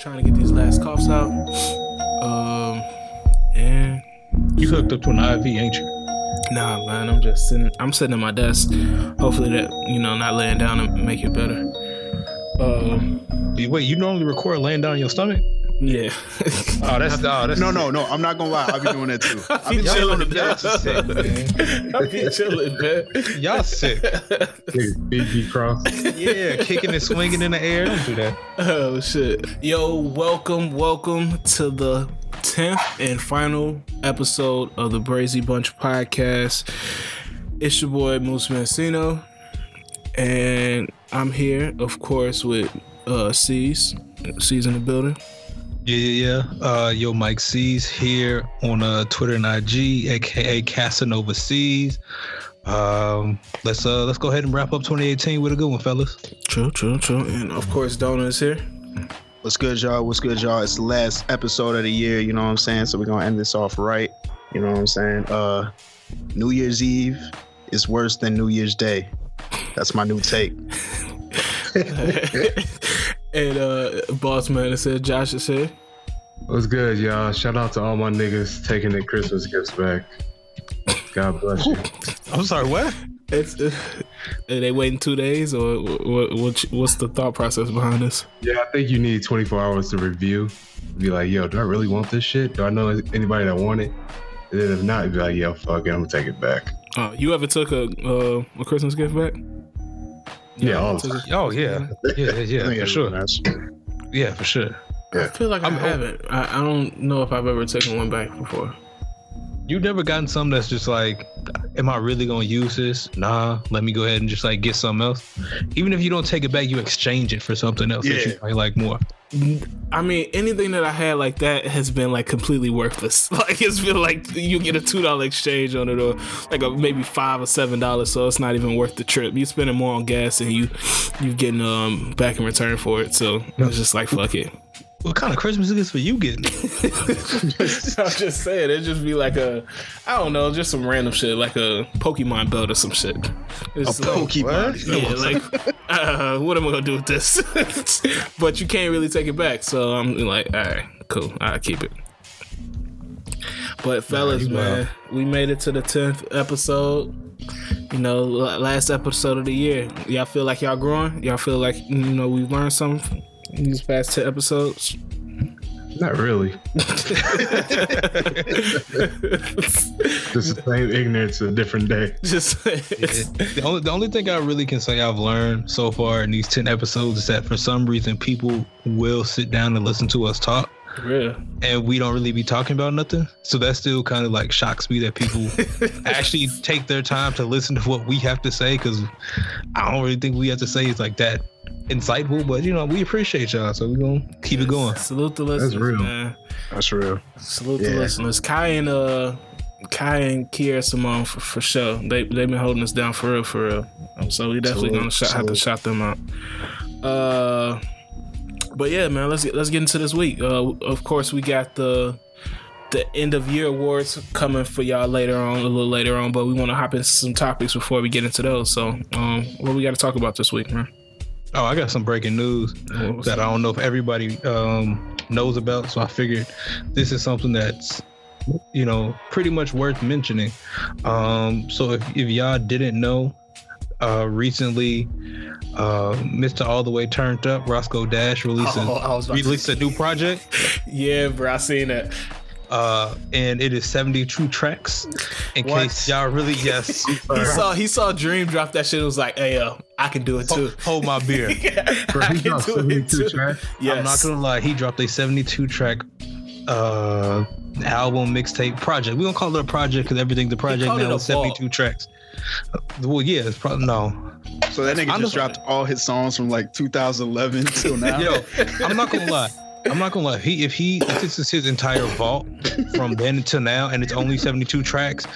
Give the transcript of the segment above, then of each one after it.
trying to get these last coughs out. Um, and You hooked up to an IV, ain't you? nah, man, I'm just sitting. I'm sitting at my desk. Hopefully that you know, not laying down and make it better. Um, Wait, you normally record laying down on your stomach? Yeah. Oh, that's oh, that's No, no, no. I'm not gonna lie. I'll be doing that too. I be Y'all chilling, on the man. bench is sick, man. I be chilling, man. Y'all sick. BG cross. Yeah, kicking and swinging in the air. Don't do that. Oh shit. Yo, welcome, welcome to the 10th and final episode of the Brazy Bunch podcast. It's your boy Moose Mancino. And I'm here, of course, with uh C's. C's in the building. Yeah, yeah, yeah. Uh, yo, Mike C's here on uh, Twitter and IG, aka Casanova C's. Um, let's uh let's go ahead and wrap up 2018 with a good one, fellas. True, true, true. And of course Donna is here. What's good, y'all? What's good, y'all? It's the last episode of the year. You know what I'm saying? So we're gonna end this off right. You know what I'm saying? Uh, New Year's Eve is worse than New Year's Day. That's my new take. and uh boss man said Josh is here. What's good, y'all? Shout out to all my niggas taking their Christmas gifts back. God bless you. I'm sorry, what? It's uh, are they waiting two days or what, what? What's the thought process behind this? Yeah, I think you need 24 hours to review. Be like, yo, do I really want this shit? Do I know anybody that want it? And then if not, be like, yo, fuck it, I'm gonna take it back. Uh, you ever took a uh, a Christmas gift back? Yeah, all the time. Oh yeah, yeah, yeah, I think for sure. that's- Yeah, for sure. I feel like i I'm- haven't. I, I don't know if I've ever taken one back before. You've never gotten something that's just like, am I really gonna use this? Nah, let me go ahead and just like get something else. Even if you don't take it back, you exchange it for something else that you might like more. I mean, anything that I had like that has been like completely worthless. Like it's been like you get a two dollar exchange on it, or like a, maybe five or seven dollars, so it's not even worth the trip. You're spending more on gas and you you getting um back in return for it. So it's just like fuck it. What kind of Christmas gifts for you getting? I'm just saying, it'd just be like a, I don't know, just some random shit, like a Pokemon belt or some shit. It's A like- Pokemon. Yeah, like, uh, what am I gonna do with this? but you can't really take it back, so I'm like, all right, cool, I'll keep it. But fellas, you man, we made it to the tenth episode. You know, last episode of the year. Y'all feel like y'all growing? Y'all feel like you know we learned something in these past ten episodes? Not really. Just the same ignorance, a different day. Just the only the only thing I really can say I've learned so far in these ten episodes is that for some reason people will sit down and listen to us talk, real. and we don't really be talking about nothing. So that still kind of like shocks me that people actually take their time to listen to what we have to say because I don't really think we have to say is like that insightful. But you know, we appreciate y'all, so we're gonna keep it going. Salute the listeners, That's real. man. That's real. Salute the Yeah. listeners. Kai and uh, Kai and Kiera Simone for, for sure. They they've been holding us down for real, for real. Um, So we definitely Salute, gonna shout, have to shout them out. Uh, but yeah, man, let's get let's get into this week. Uh, of course, we got the the end of year awards coming for y'all later on, a little later on. But we want to hop into some topics before we get into those. So, um, what we got to talk about this week, man? Oh, I got some breaking news What's that I don't know if everybody um, knows about. So I figured this is something that's, you know, pretty much worth mentioning. Um, so if, if y'all didn't know, uh, recently, uh, Mr. All the Way Turned Up, Roscoe Dash released, a, Oh, I was about to released a new project. Yeah, bro, I seen that. Uh, and it is 72 tracks. In What? case y'all really, yes, He saw he saw Dream drop that shit. and Was like, hey yo, I can do it too. hold, hold my beer. Bro, I can do it too. Track. Yes. I'm not gonna lie, he dropped a 72 track uh album mixtape project. We don't call it a project because everything's a project called now. a It's 72 tracks. Uh, well, yeah, it's probably no. So that nigga I'm just just- dropped all his songs from like 2011 till now. Yo, I'm not gonna lie. I'm not gonna lie. If he if he if this is his entire vault from then until now, and it's only 72 tracks,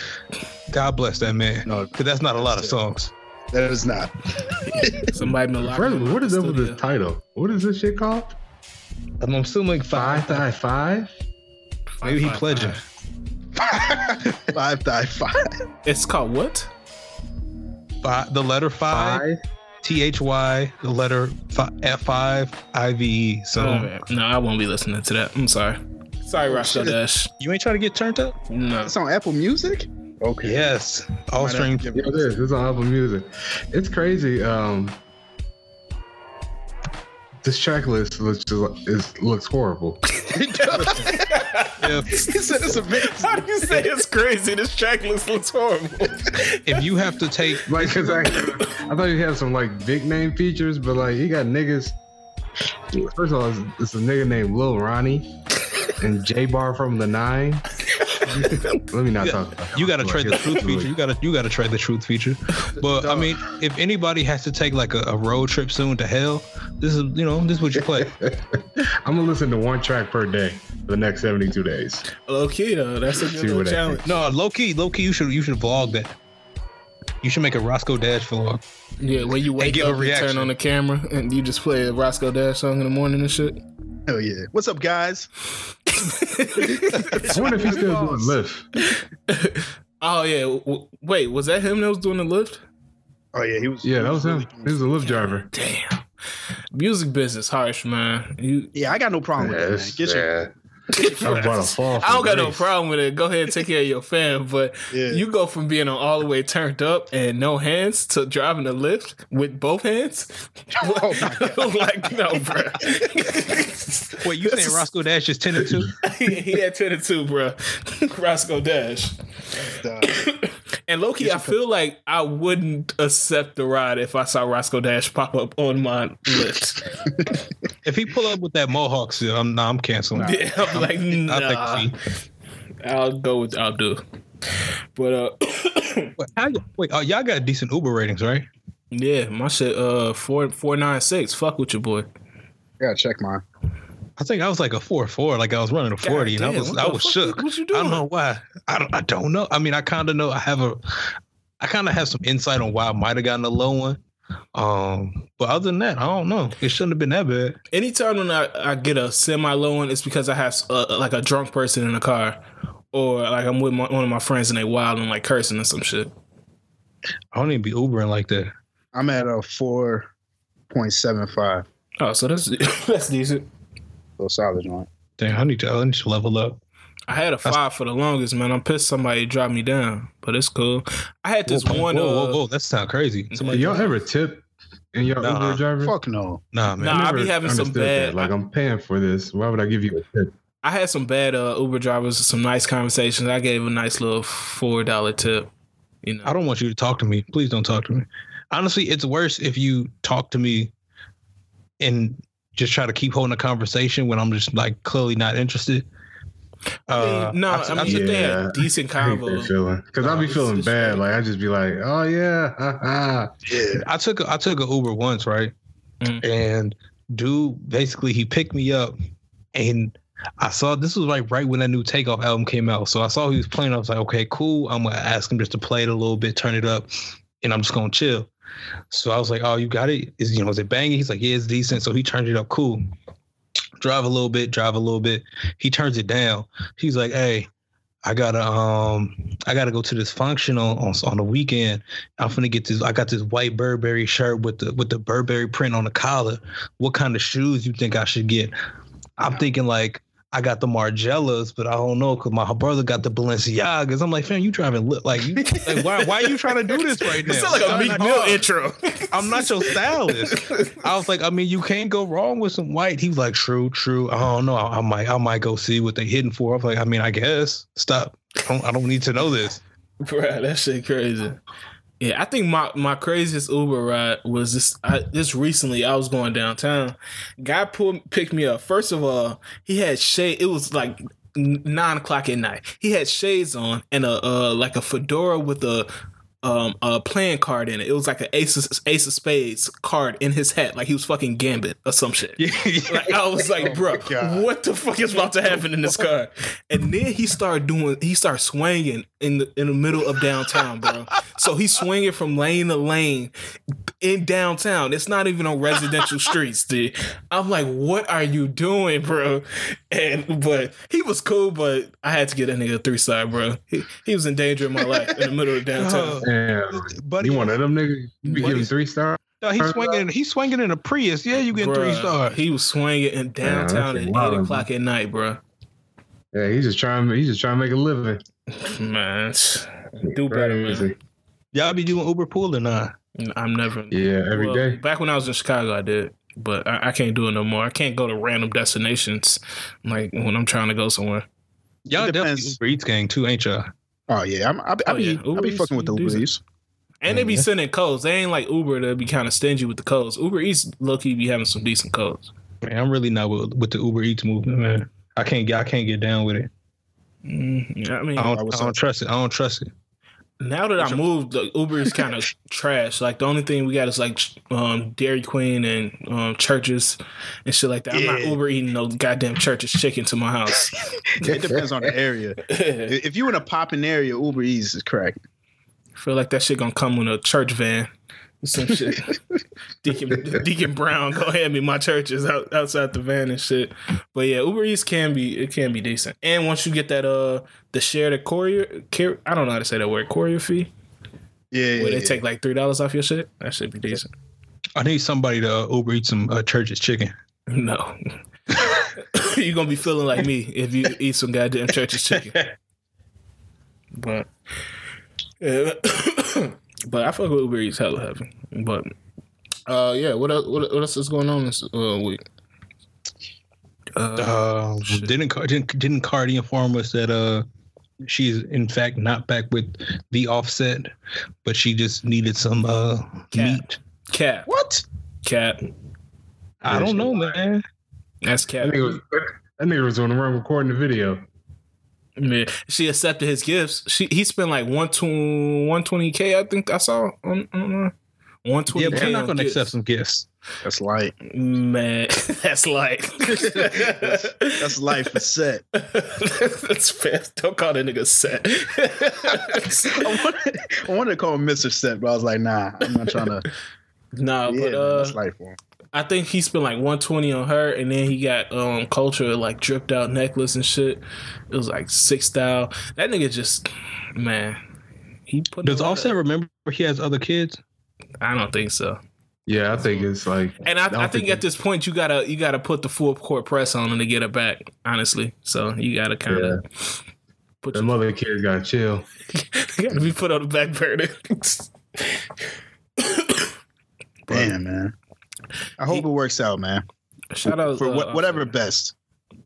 God bless that man. No. because that's not a lot of songs. that is not. Somebody been locked First, in what is the up with this title? What is this shit called? I'm assuming Five five. die five? Maybe he Five, pledging. five. five die five. It's called what? Five, the letter five. Five T H Y, the letter F five I V E. So Alright. No, I won't be listening to that. I'm sorry. Sorry, Roscoe. Dash. you ain't trying to get turned up? No. It's on Apple Music. Okay. Yes, all Might streams. give Yeah, it is. It's on Apple Music. It's crazy. Um, this checklist looks is, looks horrible. If, he said it's amazing. How do you say it's crazy? This checklist looks horrible. if you have to take, Like, cause I, I thought you had some like big name features, but like he got niggas. First of all, it's, it's a nigga named Lil Ronnie and J Bar from the Nine. Let me not talk. About you got to trade the truth feature. feature. You got to you got to trade the truth feature. But I mean, if anybody has to take like a, a road trip soon to hell, this is you know this is what you play. I'm gonna listen to one track per day for the next 72 days. Low key though, that's a good See that challenge. No, low key, low key, you should you should vlog that. You should make a Roscoe Dash vlog. Yeah, when you wake give a up, you turn on the camera and you just play a Roscoe Dash song in the morning and shit. Hell yeah. What's up, guys? I wonder if he's still doing Lyft. oh yeah, w- wait, was that him that was doing the Lyft? Oh yeah, he was. Yeah, he that was him. really He was a Lyft driver. Damn, music business harsh, man. You, Yeah, I got no problem with that. Man. Get yeah. I was about to fall. I don't got no problem with it. Go ahead and take care of your fam, but Yeah. you go from being on all the way turned up and no hands to driving a Lyft with both hands. Oh my like no, bro. Wait, you saying Roscoe Dash is ten and two? he had ten and two, bro. Roscoe Dash. And Loki, I feel like I wouldn't accept the ride if I saw Roscoe Dash pop up on my list. If he pull up with that mohawk still, I'm nah, I'm canceling. yeah, I'm like, I nah. think I'll go with I'll do. But uh, Wait, how you, wait, uh, y'all got decent Uber ratings, right? yeah, my shit uh four four nine six. Fuck with your boy. I gotta check mine. I think I was like a four four, like I was running a forty, and I was what I was fuck? shook. What you I don't know why. I don't, I don't know. I mean, I kind of know. I have a, I kind of have some insight on why I might have gotten a low one. Um, but other than that, I don't know. It shouldn't have been that bad. Anytime when I, I get a semi low one, it's because I have uh, like a drunk person in the car, or like I'm with my, one of my friends and they wild and like cursing or some shit. I don't even be Ubering like that. I'm at a four point seven five. Oh, so that's that's decent. So solid joint. Dang, I need to, I need to level up. I had a five for the longest, man. I'm pissed somebody dropped me down, but it's cool. I had this whoa, one. Whoa, uh, whoa, whoa, that sounds crazy. Somebody, y'all ever tip in your Nah. Uber driver? Fuck no. nah, man. Nah, I never be having some bad- that. Like I'm paying for this. Why would I give you a tip? I had some bad uh, Uber drivers, some nice conversations. I gave a nice little four dollar tip. You know, I don't want you to talk to me. Please don't talk to me. Honestly, it's worse if you talk to me and just try to keep holding a conversation when I'm just like clearly not interested. I mean, no, I- I, I- mean if they yeah. decent I convo. feeling because I'll be feeling bad. straight. Like I just be like, oh yeah, ha, ha. Yeah. I took a, I took a Uber once, right? Mhm. And dude, basically, he picked me up, and I saw this was like right when that new Takeoff album came out. So I saw he was playing. I was like, okay, cool. I'm gonna ask him just to play it a little bit, turn it up, and I'm just gonna chill. So I was like, oh, you got it? Is you know, is it banging? He's like, yeah, it's decent. So he turned it up, cool. Drive a little bit, drive a little bit. He turns it down. He's like, hey. I gotta um I gotta go to this function on, on on the weekend. I'm gonna get this. I got this white Burberry shirt with the with the Burberry print on the collar. What kind of shoes you think I should get? I'm thinking like I got the Margielas, but I don't know because my brother got the Balenciagas. I'm like, fam, you driving li- like you like why why are you trying to do this right now? It sound like a I'm Meek Mill intro. I'm not your stylist. I was like, I mean, you can't go wrong with some white. He was like, true, true. I don't know. I, I might I might go see what they're hitting for. I was like, I mean, I guess. Stop. I don't, I don't need to know this. Bruh, that shit crazy. Yeah, I think my, my craziest Uber ride was this. Just recently, I was going downtown. Guy pulled picked me up. First of all, he had shade. It was like nine o'clock at night. He had shades on and a uh, like a fedora with a um a playing card in it. It was like an ace of, ace of spades card in his hat, like he was fucking Gambit or some shit. Like, I was like, bro, God. what the fuck is about to happen in this car? And then he started doing, he started swinging in the in the middle of downtown, bro. So he's swinging from lane to lane in downtown. It's not even on residential streets, dude. I'm like, what are you doing, bro? And but he was cool, but I had to get that nigga a three star, bro. He, he was in danger of my life in the middle of downtown. Oh. Damn. Buddy, You one of them niggas? You be giving three star? No, he's swinging. He's swinging in a Prius. Yeah, you getting three Bruh, stars. He was swinging in downtown that's at wild. eight o'clock at night, bro. Yeah, he's just trying. He's just trying to make a living. Man, do better, man. Y'all be doing Uber pool or not? I'm never. Yeah, every well, day. Back when I was in Chicago, I did, but I, I can't do it no more. I can't go to random destinations like when I'm trying to go somewhere. Y'all It definitely depends. Uber Eats gang too, ain't y'all? Oh yeah, I'm, I, be- I Oh, be, yeah. I Uber be Eats fucking with the is Uber. Eats. And they be sending codes. They ain't like Uber to be kind of stingy with the codes. Uber Eats low key be having some decent codes. Man, I'm really not with, with the Uber Eats movement, man. I can't get. I can't get down with it. Mm, I mean, I don't, I was I don't trust it. I don't trust it. Now that I moved, the Uber is kind of trash. Like the only thing we got is like um, Dairy Queen and um, Church's and shit like that. I'm not Uber eating no goddamn Church's chicken to my house. It depends on the area. If you in a popping area, Uber Eats is correct. feel like that shit gonna come in a church van. Some shit. Deacon Deacon Brown go hand me my Church's out, outside the van and shit. But yeah, Uber Eats can be it can be decent. And once you get that uh the share the courier car- I don't know how to say that word courier fee Yeah, yeah, where they yeah. take like three dollars off your shit. That should be decent. I need somebody to uh, Uber eat some uh, church's chicken. No. You're gonna be feeling like me if you eat some goddamn church's chicken. But yeah. but I fuck with Uber Eats hella heavy. But uh yeah, what else what, what else is going on this uh, week? Uh, Um, didn't, Car- didn't didn't Cardi inform us that uh she's in fact not back with the offset, but she just needed some uh Cat. meat. cat. What? Cat. I don't know, man. That's cat. That nigga was, that nigga was on the run recording the video. Man, she accepted his gifts. She he spent like 120 k. I think I saw on, on uh, 120 Yeah, but k. I'm not gonna accept some gifts. That's light. Man, that's like That's life for set. that's fair. Don't call that nigga set. I wanted, I wanted to call him Mr. Set, but I was like, nah, I'm not trying to. nah, Yeah, but uh, that's life for him. I think he spent like 120 on her, and then he got um Kulture like dripped out necklace and shit. It was like six style. That nigga just man. He put Does a Offset of- remember he has other kids? I don't think so. Yeah, I think it's like. And I, don't I think think at this point you gotta you gotta put the full court press on him to get it back. Honestly, so you gotta kind of put The your, mother kids gotta chill. you gotta be put on the back burner. Damn, man. I hope it works out, man. Shout out For uh, what, whatever best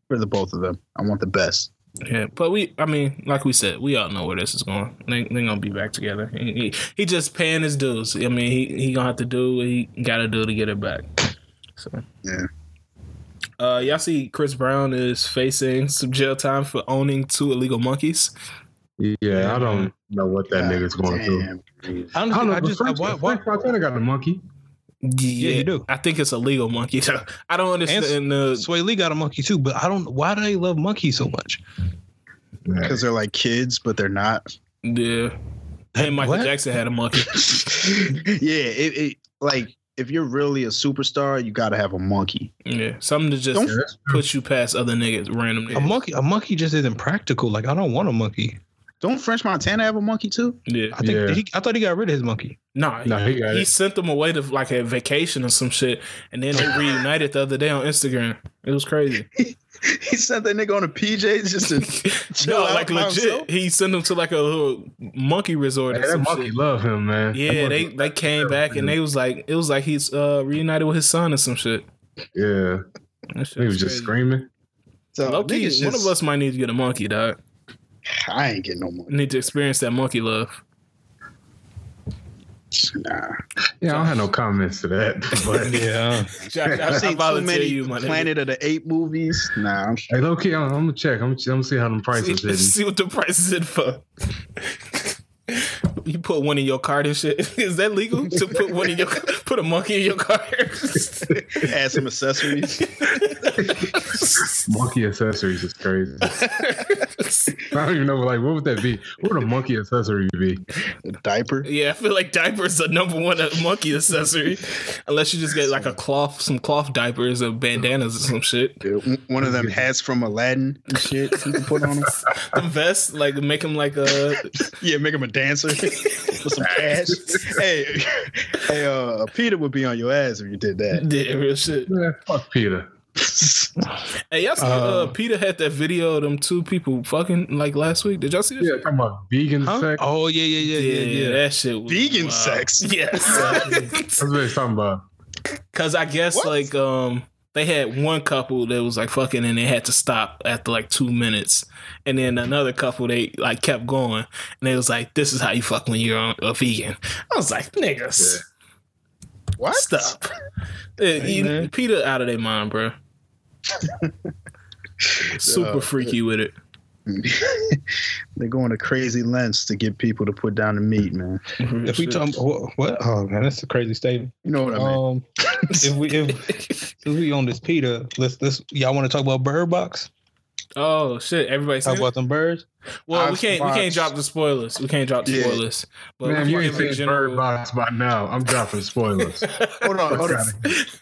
for the both of them. I want the best. Yeah, but we, I mean, like we said, we all know where this is going. They they gonna be back together. He, he, he just paying his dues. I mean, he he gonna have to do what he gotta do to get it back. So Yeah. Uh, y'all see Chris Brown is facing some jail time for owning two illegal monkeys. Yeah, I don't know what that God nigga's going through. damn. Honestly, I don't know. I just I, French, why, why, French Montana got a monkey. Yeah, you do. I think it's a legal monkey. though. I don't understand the. Swae Lee got a monkey too, but I don't. Why do they love monkeys so much? Because they're like kids, but they're not. Yeah, and Michael What? Jackson had a monkey. yeah, it, it like if you're really a superstar, you got to have a monkey. Yeah, something to just Don't- put you past other niggas, random A monkey, a monkey just isn't practical. Like I don't want a monkey. Don't French Montana have a monkey too? Yeah, I think Yeah. he, I thought he got rid of his monkey. nah, No, he got he it. sent them away to like a vacation or some shit, and then they reunited the other day on Instagram. It was crazy. He sent that nigga on a PJ just to chill no, out like by legit. himself? He sent them to like a little monkey resort. Hey, or that some monkey shit. love him, man. Yeah, they they came back and they was like it was like he's uh reunited with his son or some shit. yeah, That shit he was just crazy. screaming. So, Low-key, niggas one of us might need to get a monkey, dog. I ain't getting no more. Need to experience that monkey love. Nah. Yeah, I don't have no comments to that. But Yeah, Josh, I, I've seen too volunteer many you, my nigga. Planet of the Ape movies. Nah, I'm hey, low key, I'm, I'm gonna check. I'm, I'm gonna see how them See, prices hitting. see what the price is in for. You put one in your card and shit. Is that legal to put one in your put a monkey in your card? add some accessories. Monkey accessories is crazy. I don't even know. Like, what would that be? What would a monkey accessory be? A diaper. Yeah, I feel like diapers are number one monkey accessory, unless you just get like a cloth, some cloth diapers or bandanas or some shit. Yeah, One of them hats from Aladdin and shit you can put on them. The vest, like make them like a Yeah, make him a dancer with some cash. hey, hey, uh, PETA would be on your ass if you did that. yeah, real shit. Yeah, fuck PETA. Hey, y'all see, uh, Uh, PETA had that video of them two people fucking like last week. Did y'all see this? Yeah, talking about vegan Huh? sex. Oh yeah, yeah, yeah, yeah, yeah. that shit. Was Vegan wild. sex? Yes. That's what he's talking about. Cause I guess What? like um they had one couple that was like fucking and they had to stop after like two minutes. And then another couple they like kept going and they was like, This is how you fuck when you're on a vegan. I was like, niggas, What? stop. You- man. PETA out of their mind, bro. Super Uh, freaky with it. They're going to crazy lengths to get people to put down the meat, man. If we talk what, what? Oh man, that's a crazy statement. You know what I mean? Um, if we if, if we on this Peter, let's let's y'all want to talk about Bird Box? Oh shit, everybody Talk seen it? about them birds? Well, we I've can't we can't drop the spoilers. We can't drop the Yeah. spoilers. But Man, you can ain't a seen general- Bird Box by now. I'm dropping spoilers. hold on, hold on.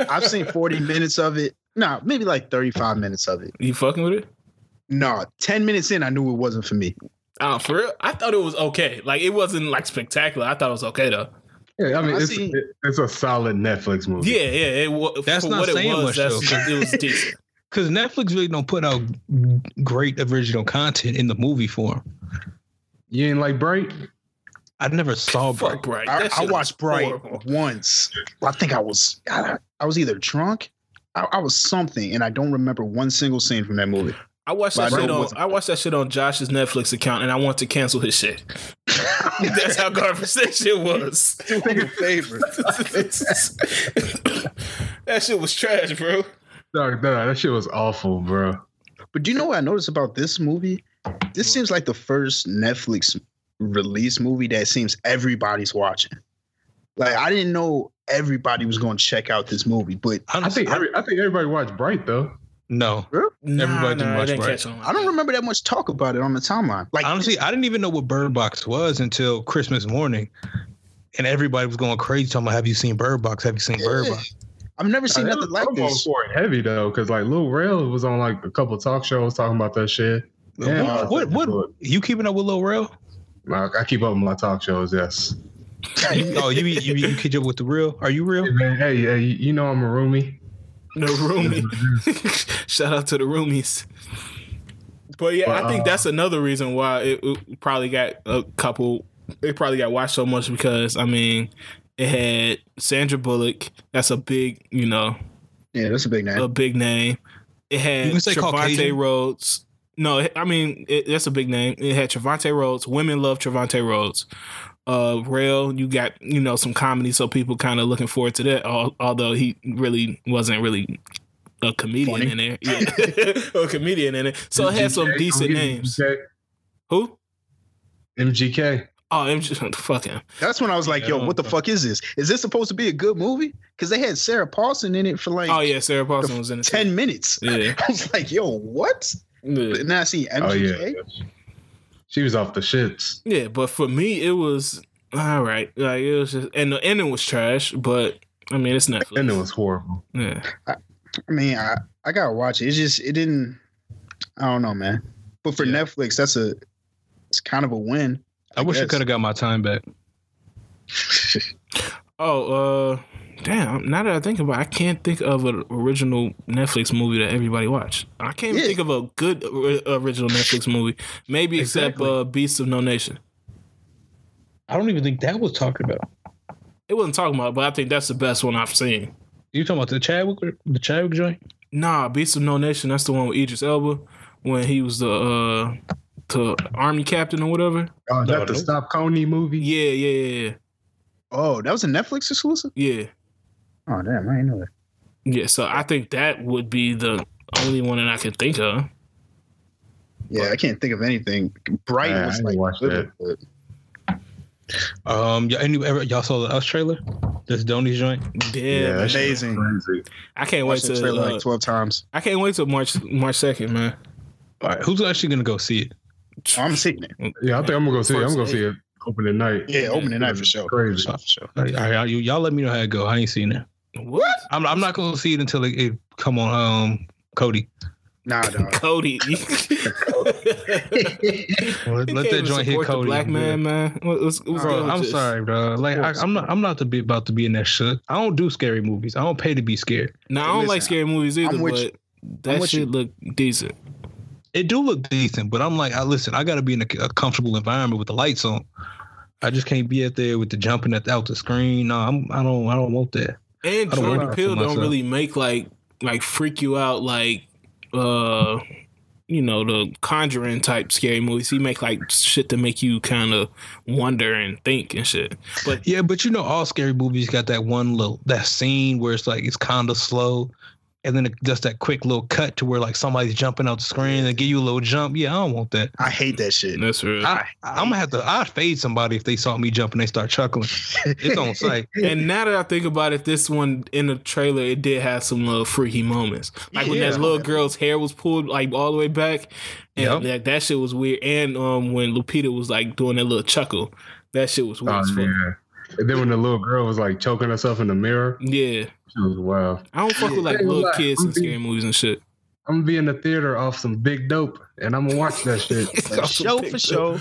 I've seen 40 minutes of it. No, maybe like 35 minutes of it. You fucking with it? No, 10 minutes in, I knew it wasn't for me. Oh, for real? I thought it was okay. Like it wasn't like spectacular. I thought it was okay though. Yeah, I mean, I it's, see- it- it's a solid Netflix movie. Yeah, yeah. It, That's not what it saying was. much, That's, though. it was decent. Because Netflix really don't put out great original content in the movie form. You ain't like Bright? I never saw Fuck Bright. Bright. I, I watched Bright horrible. once. I think I was I, I was either drunk, I, I was something, and I don't remember one single scene from that movie. I watched that But shit on. I watched that shit on Josh's Netflix account, and I want to cancel his shit. That's how garbage that shit was. Do me a favor. that shit was trash, bro. Dog, dog, that shit was awful, bro. But do you know what I noticed about this movie? This seems like the first Netflix release movie that seems everybody's watching. Like I didn't know everybody was going to check out this movie, but I think every, I think everybody watched Bright though. No. Nah, Everybody didn't nah, I watch didn't Bright. catch. I don't remember that much talk about it on the timeline. Like Honestly, I didn't even know what Bird Box was until Christmas morning, and everybody was going crazy talking about, "Have you seen Bird Box? Have you seen Bird Box?" I've never seen Uh, nothing it was like almost this. for it heavy though, because like Lil Rel was on like a couple talk shows talking about that shit. Yeah, what, what? What? Look, You keeping up with Lil Rel? I, I keep up with my talk shows. Yes. oh, you be- you be- you keep up with the real? Are you real? Hey, man, hey, hey, you know I'm a roomie. The roomie. Shout out to the roomies. But yeah, I think uh, that's another reason why it, it probably got a couple. It probably got watched so much because I mean, it had Sandra Bullock. That's a big, you know, Yeah, that's a big name. a big name. It had You can Trevante Rhodes. No, I mean it, that's a big name. It had Trevante Rhodes. Women love Trevante Rhodes. Uh, Rel, you got you know some comedy, so people kind of looking forward to that. Although he really wasn't really a comedian Funny. in there, yeah, a comedian in it. So it had some decent don't names. MGK. Who? MGK. Oh, MJ, fuck him. That's when I was like, Yeah, "Yo, what the fuck is this? Is this supposed to be a good movie?" Because they had Sarah Paulson in it for like Oh yeah, Sarah Paulson was in it. too. ten minutes. Yeah. I was like, "Yo, what?" yeah. And then I see MGK. Oh yeah. She was off the shits. Yeah, but for me, it was all right. Like it was just, and the ending was trash. But I mean, it's Netflix. And it was horrible. yeah. I mean, I, I gotta watch it. It's just it didn't. I don't know, man. But for Yeah. Netflix, that's a it's kind of a win. I, wish I could have got my time back. Oh, uh, damn. Now that I think about, it, I can't think of an original Netflix movie that everybody watched. I can't Yeah. think of a good original Netflix movie. Maybe except Exactly. uh, Beasts of No Nation. I don't even think that was talked about. It wasn't talking about, but I think that's the best one I've seen. You talking about the Chadwick, the Chadwick joint? Nah, Beasts of No Nation. That's the one with Idris Elba when he was the uh, the army captain or whatever. Oh, is No, that the no. Stop Kony movie? Yeah, yeah, yeah, Oh, that was a Netflix exclusive. yeah. Oh damn, I know that. Yeah, so I think that would be the only one that I could think of. Yeah, I can't think of anything. Bright Yeah, I was like watch good, Um, y'all, any, ever, y'all saw the Us trailer? This Donnie's joint. Yeah, that shit amazing. crazy. I can't wait watched the to. trailer Uh, like twelve times. I can't wait till March March second, man. All right, who's actually gonna go see it? I'm seeing it. Yeah, I think I'm gonna go see it. I'm gonna see it opening night. Yeah, opening night for sure. Crazy. For sure. All right, all right, you, y'all let me know how it go. I ain't seen it. What? I'm, I'm not gonna see it until it, it come on um Kodi. Nah, dog. Kodi. Let, let that joint hit Kodi. black man, man. What- what's- what's Bro, I'm this? sorry, bro. Like I, I'm not. I'm not to be about to be in that shit. I don't do scary movies. I don't pay to be scared. No, I don't Listen, like scary movies either, I'm you. but that with shit you. look decent. It do look decent, but I'm like, I listen. I got to be in a, a comfortable environment with the lights on. I just can't be out there with the jumping at out the screen. No, I'm. I don't. I don't want that. And Jordan Peele don't really make like like freak you out like uh you know the Conjuring type scary movies. He make like shit to make you kind of wonder and think and shit. But Yeah, but you know, all scary movies got that one little that scene where it's like it's kind of slow, and then just that quick little cut to where like somebody's jumping out the screen and give you a little jump. Yeah, I don't want that. I hate that shit. that's real. I, I'm gonna have to. I'd fade somebody if they saw me jump and they start chuckling. It's on sight. and now that I think about it, this one in the trailer it did have some little freaky moments. Like when that little girl's hair was pulled like all the way back, and Yep. like, that shit was weird. And um when Lupita was like doing that little chuckle, that shit was weird. Oh, as fuck. yeah. And then when the little girl was like choking herself in the mirror, Yeah. she was wild. I don't fuck with like Yeah, little like, kids in I'm scary movies and shit. I'm gonna be in the theater off some big dope, and I'm gonna watch that shit. For show for show.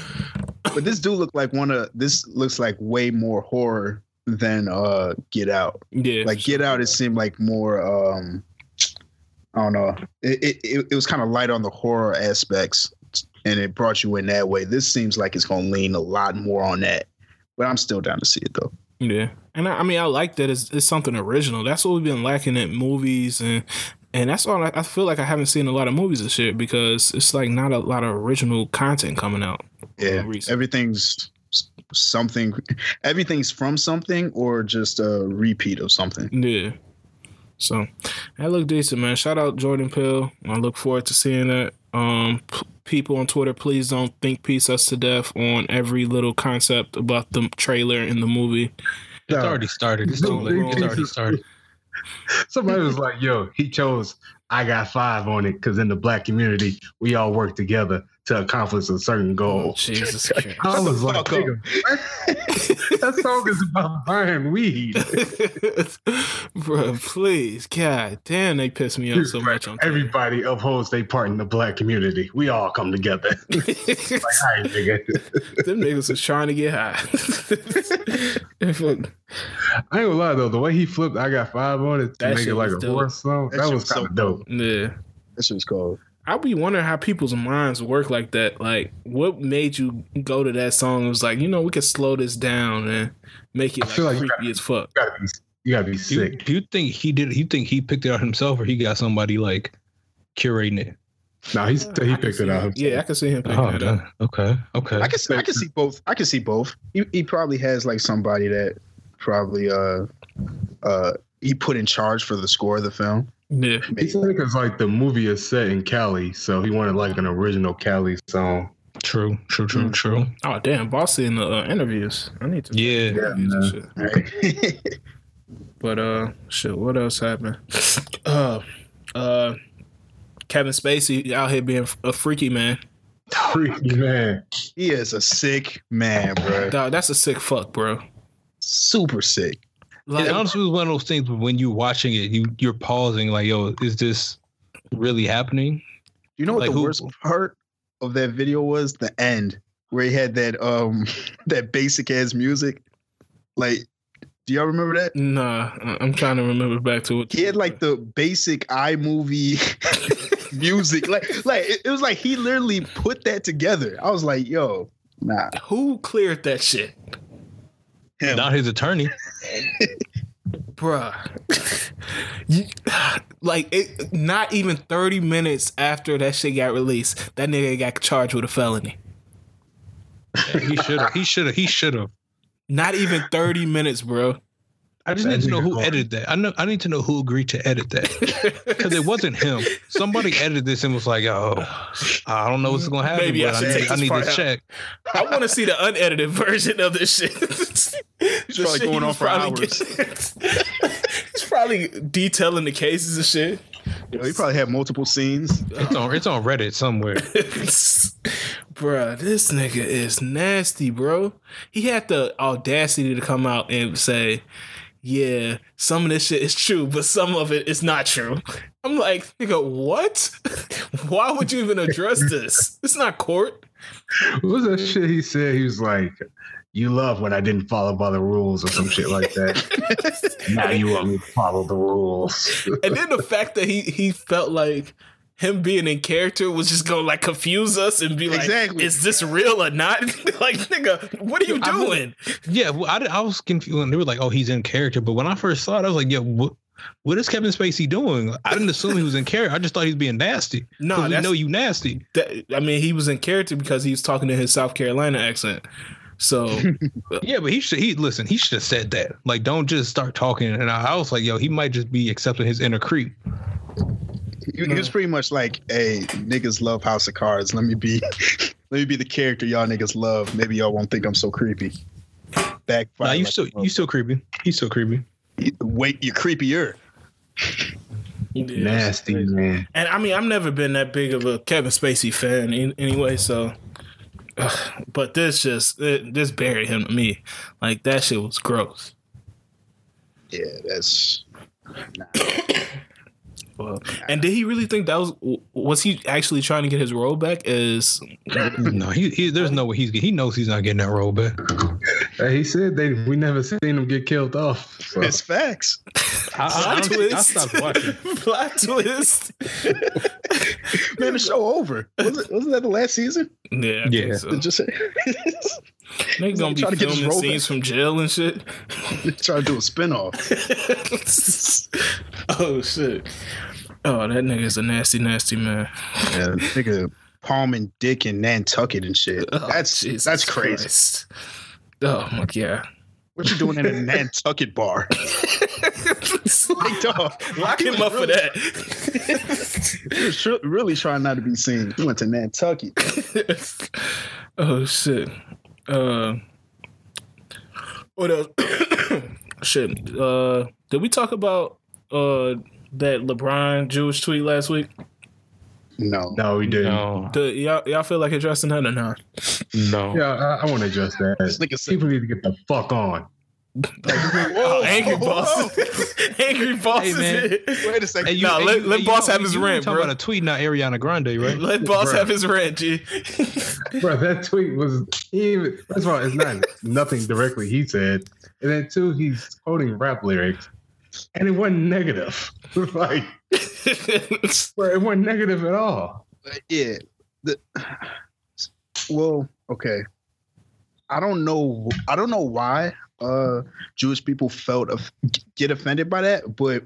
But this do look like one of this looks like way more horror than uh Get Out. Yeah, Like Get Out, it seemed like more um I don't know. It it, it, it was kind of light on the horror aspects and it brought you in that way. This seems like it's gonna lean a lot more on that. But I'm still down to see it though. yeah. And I, I mean, I like that it's, it's something original. That's what we've been lacking in movies, and and that's all. I, I feel like I haven't seen a lot of movies and shit because it's like not a lot of original content coming out. Yeah. Everything's something everything's from something or just a repeat of something. Yeah. So that looked decent, man. Shout out Jordan Peele. I look forward to seeing that. Um, people on Twitter, please don't think piece us to death on every little concept about the trailer in the movie. It's No. already started. It's too late. It's already started. Somebody was like, "Yo, he chose I got five on it because in the black community we all work together to accomplish a certain goal." Oh, Jesus Christ. I was like, fuck up. "Nigga, what? that song is about buying weed. Bro, please. God damn, they piss me off so much on Twitter. Everybody upholds their part in the black community. We all come together. like, all right, nigga. Them niggas was trying to get high. I ain't gonna lie though, the way he flipped I got five on it to That make it like was a dope. horse song, That that, was was so kind of dope. yeah. That shit's cold. I be wondering how people's minds work like that. Like, what made you go to that song? It was like, you know, we could slow this down and make it I like feel like you creepy as fuck. You gotta be, you gotta be Do you, sick. do you think he did? You think he picked it out himself, or he got somebody like curating it? No, he's I he can picked it out. him- Yeah, I can see him picking Oh, it up. okay, okay. I can see, I can see both. I can see both. He, he probably has like somebody that probably uh uh he put in charge for the score of the film. Yeah. He said because like the movie is set in Cali, so he wanted like an original Cali song. True, true, true, Mm. true. Oh damn, boss in the uh, interviews. I need to Yeah. interviews and man. shit. But uh, shit. What else happened? Uh, uh, Kevin Spacey out here being a freaky man. Freaky man. he is a sick man, bro. Dog, that's a sick fuck, bro. Super sick. Like, it honestly was one of those things where when you're watching it, you you're pausing like, yo, is this really happening? You know what Like the who- worst part of that video was? The end where he had that um that basic ass music. Like, do y'all remember that? nah, I- I'm trying to remember back to it. He had like the basic iMovie music. Like, like it, it was like he literally put that together. I was like, yo, nah. Who cleared that shit, Him. Not his attorney. bruh? you, like, it, not even 30 minutes after that shit got released, that nigga got charged with a felony. He should have. He should have. He should have. Not even 30 minutes, bro. I just That need to know who hard. edited that. I know. I need to know who agreed to edit that because it wasn't him. Somebody edited this and was like, "Oh, I don't know what's gonna happen, Maybe I but I, should need, I need to out." check." I want to see the unedited version of this shit. He's probably going on for hours. he's probably detailing the cases and shit. Yo, he probably had multiple scenes. It's on. It's on Reddit somewhere. Bruh, this nigga is nasty, bro. He had the audacity to come out and say, yeah, some of this shit is true, but some of it is not true. I'm like, nigga, what? Why would you even address this? It's not court. What was that shit he said? He was like, "You love when I didn't follow by the rules" or some shit like that. now you want me to follow the rules. And then the fact that he he felt like him being in character was just gonna like confuse us and be like, Exactly. is this real or not? like, nigga, what are you I doing? Yeah, well, I, I was confused when they were like, "Oh, he's in character," but when I first saw it, I was like, "Yo, what, what is Kevin Spacey doing?" I didn't assume he was in character. I just thought he was being nasty. No, 'Cause we know you nasty. That, I mean, he was in character because he was talking in his South Carolina accent. So Yeah, but he should. He listen. He should have said that. Like, don't just start talking. And I, I was like, "Yo, he might just be accepting his inner creep." He, he was pretty much like, "Hey, niggas love House of Cards. Let me be, let me be the character y'all niggas love. Maybe y'all won't think I'm so creepy." Backfire. Nah, you like still, a you still creepy. He's still creepy. Wait, you're creepier. yeah. Nasty man. And I mean, I've never been that big of a Kevin Spacey fan in, anyway. So, ugh, but this just it, this buried him to me. Like that shit was gross. Yeah, that's. Well, and did he really think that was was he actually trying to get his role back? Is No, he, he there's no way he's he knows he's not getting that role back. Hey, he said they we never seen him get killed off. So. It's facts. I, I, I, plot don't I twist? stopped watching. plot twist. Man, the show over. Was it, wasn't that the last season? Yeah, I Yeah. think so. Did you say? They gonna be trying to get filming scenes from jail and shit. Trying to do a spinoff. oh shit! Oh, that nigga's a nasty, nasty man. Yeah, nigga, and dick in Nantucket and shit. Oh, that's Jesus that's crazy. Christ. Oh my god! What you doing in a Nantucket bar? Like, dog, Lock him up for that. He was tr- really trying not to be seen. He went to Nantucket. oh shit. Uh, what else? shit. Uh, did we talk about uh that LeBron Jewish tweet last week? No. No, we didn't. No, Do y'all y'all feel like addressing that or not? no. Yeah, I, I want to address that. This People need to get the fuck on. Oh, angry boss. angry boss Hey, man. wait a second. Hey, Nah, let- let you Boss know- have his you were rant, talking bro. about a tweet, not Ariana Grande, right? Let boss Bruh. have his rant, G. Bro, that tweet was even first of all, it's not nothing directly he said. And then two, he's quoting rap lyrics. And it wasn't negative. like bro, it wasn't negative at all. yeah. The, well, okay. I don't know. I don't know why uh Jewish people felt of, get offended by that, but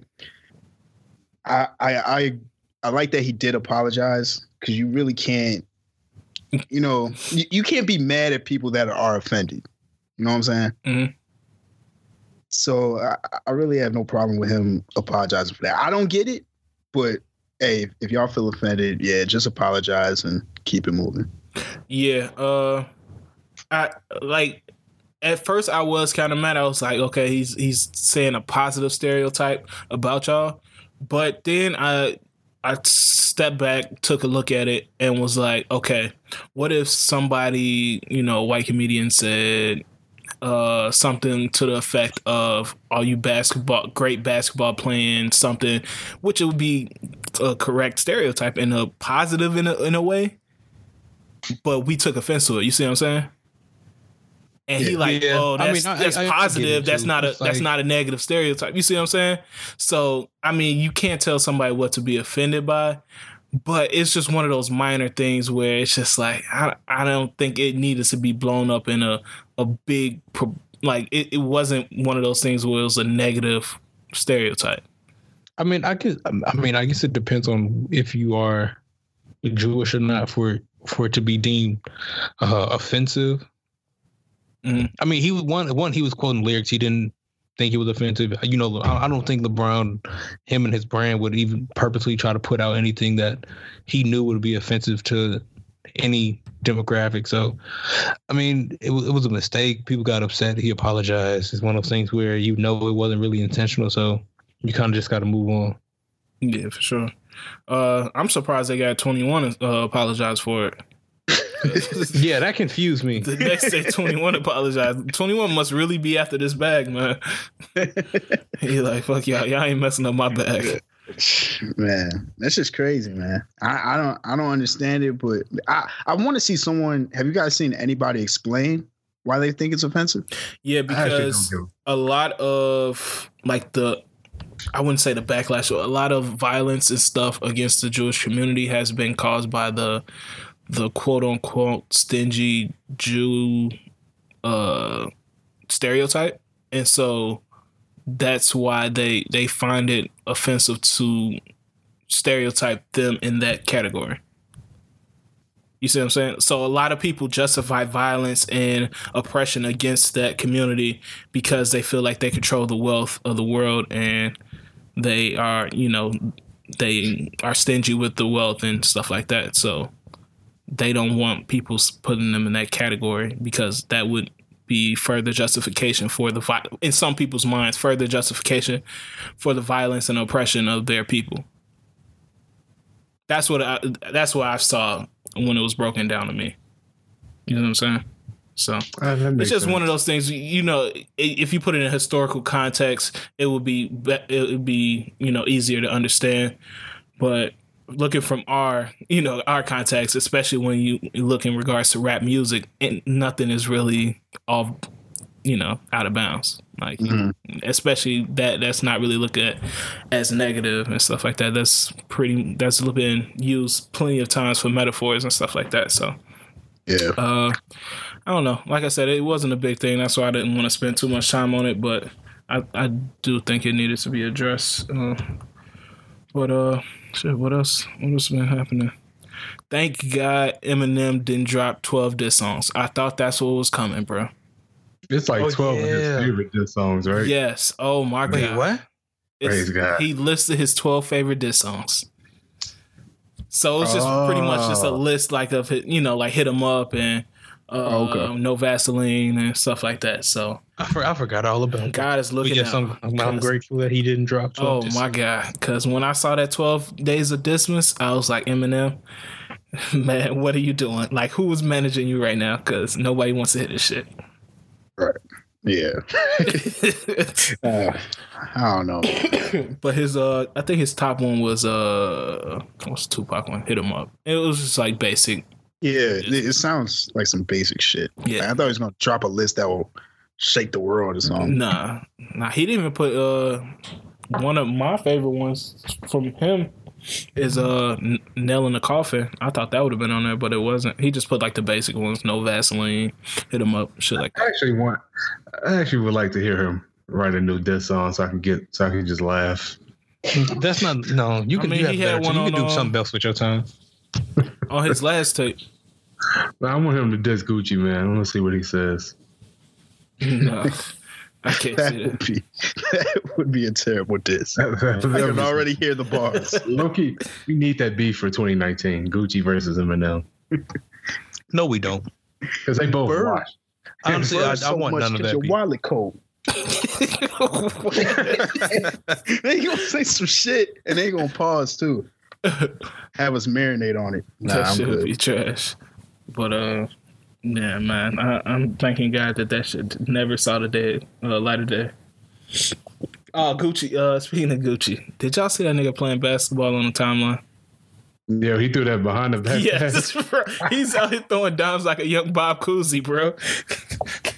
I I I, I like that he did apologize because you really can't. You know, you, you can't be mad at people that are offended. You know what I'm saying? Mhm. So I, I really have no problem with him apologizing for that. I don't get it, but hey, if, y'all feel offended, yeah, just apologize and keep it moving. Yeah, uh I like at first I was kind of mad. I was like, okay, he's he's saying a positive stereotype about y'all. But then I I stepped back, took a look at it, and was like, okay, what if somebody, you know, a white comedian said uh something to the effect of are you basketball great basketball playing something which it would be a correct stereotype and a positive in a in a way but we took offense to it. You see what I'm saying? And he Yeah. like, Yeah. oh, I that's, mean, I- that's I- I positive. it, That's not a It's that's not a negative stereotype. You see what I'm saying? So I mean, you can't tell somebody what to be offended by, but it's just one of those minor things where it's just like I I don't think it needed to be blown up in a a big like it, it wasn't one of those things where it was a negative stereotype. I mean, I guess. I mean, I guess it depends on if you are Jewish or not for for it to be deemed uh, offensive. Mhm. I mean, he was one. One, he was quoting lyrics. He didn't think it was offensive. You know, I, don't think LeBron, him and his brand would even purposely try to put out anything that he knew would be offensive to any demographic. So, I mean, it was it was a mistake. People got upset. He apologized. It's one of those things where you know it wasn't really intentional. So you kind of just got to move on. Yeah, for sure. Uh, I'm surprised they got 21 uh, apologize for it. Yeah, that confused me. The next day, 21 apologized. 21 must really be after this bag, man. he like, fuck y'all. Y'all ain't messing up my bag. Man, that's just crazy, man. I, I don't I don't understand it, but I I want to see someone. Have you guys seen anybody explain why they think it's offensive? Yeah, I actually don't because a lot of like the I wouldn't say the backlash, but a lot of violence and stuff against the Jewish community has been caused by the the quote unquote stingy Jew uh stereotype. And so that's why they they find it offensive to stereotype them in that category. You see what I'm saying? So a lot of people justify violence and oppression against that community because they feel like they control the wealth of the world and they are, you know, they are stingy with the wealth and stuff like that. So they don't want people putting them in that category because that would be further justification for the in some people's minds further justification for the violence and oppression of their people. That's what I that's what I saw when it was broken down to me. You know what I'm saying? So Uh, it's just sense. one of those things. You know, if you put it in historical context, it would be be- it would be you know easier to understand. But looking from our you know our context, especially when you look in regards to rap music, and nothing is really off you know out of bounds. Like Mhm. especially that that's not really looked at as negative and stuff like that. That's pretty. That's been used plenty of times for metaphors and stuff like that. So. Yeah. Uh, I don't know. Like I said, it wasn't a big thing. That's why I didn't want to spend too much time on it. But I, I do think it needed to be addressed. Uh, but uh, shit. What else? What else been happening? Thank God Eminem didn't drop twelve diss songs. I thought that's what was coming, bro. It's like Oh, 12 of his favorite diss songs, right? Yes. Oh my Wait, God. what? It's- Praise God. He listed his 12 favorite diss songs. So it's just pretty much just a Oh. list like of you know like hit 'em up and uh, Okay. no Vaseline and stuff like that. So I, for, I forgot all about that. God is looking yes, at. I'm, I'm, I'm grateful that he didn't drop. 12 Oh discs. my God! Because when I saw that 12 days of Dismas, I was like Eminem, man, what are you doing? Like who is managing you right now? Because nobody wants to hit this shit. Right. Yeah. Uh, I don't know. But his uh I think his top one was uh what's the Tupac one? Hit him up. It was just like basic. Yeah, it, it sounds like some basic shit. Yeah. I thought he was gonna drop a list that will shake the world or something. Nah. Nah, he didn't even put uh one of my favorite ones from him is uh N- Nail in the Coffin. I thought that would have been on there, but it wasn't. He just put like the basic ones, no Vaseline, hit him up, shit like that. I actually want. I actually would like to hear him write a new death song so I can get so I can just laugh. That's not no. You I can mean, you have he had better. one you can do uh, something else with your time. On his last tape. But I want him to diss Gucci, man. I want to see what he says. No. I can't That see would that. be that would be a terrible diss. I I can already hear the bars. Loki, we need that beef for 2019. Gucci versus Eminem No, we don't. because they both Bird. washed. Honestly, I, Burn I so want much none of 'cause that. Your beef. wallet cold. they gonna say some shit and they gonna pause too. Have us marinate on it. Nah, that I'm shit would be trash. But uh, yeah, man, I, I'm thanking God that that shit never saw the day, uh, light of day. Oh, Gucci. Uh, speaking of Gucci, did y'all see that nigga playing basketball on the timeline? Yeah, he threw that behind the back. Yes, bro. He's out here throwing dimes like a young Bob Cousy, bro.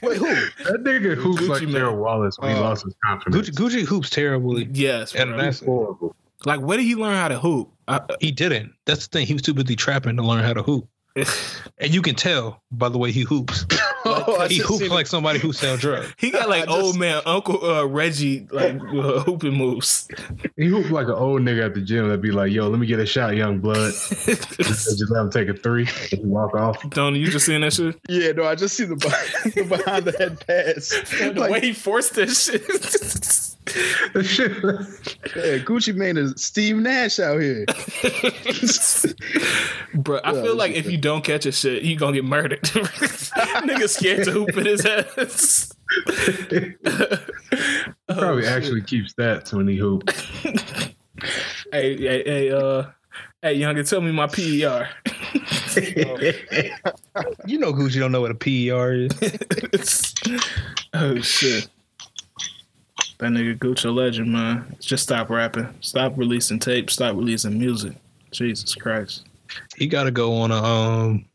Wait, who? That nigga hoops Gucci like man. Gerald Wallace when he Oh. lost his confidence. Gucci, Gucci hoops terribly, yes, and that's horrible. like where did he learn how to hoop? I, he didn't. That's the thing. He was too busy trapping to learn how to hoop, and you can tell by the way he hoops. Oh, he just hoops like somebody who sell drugs. he got like just- old man Uncle uh, Reggie like uh, hooping moves. He hooped like an old nigga at the gym that'd be like, yo, let me get a shot, young blood. just let him take a three and walk off. Don't you just seeing that shit? Yeah, no, I just see the, behind, the behind the head pass. The way he forced that shit. That shit. Yeah, Gucci Mane is Steve Nash out here. Bro, I Yeah, feel like if is you don't catch a shit, you gonna get murdered. Nigga scared to hoop in his ass. Probably Oh, actually keeps stats when he hoop. Hey, hey, hey, uh, hey, younger, tell me my PER. You know Gucci don't know what a PER is. oh shit. That nigga Gucci a legend, man. Just stop rapping. Stop releasing tapes. Stop releasing music. Jesus Christ. He got to go on a um.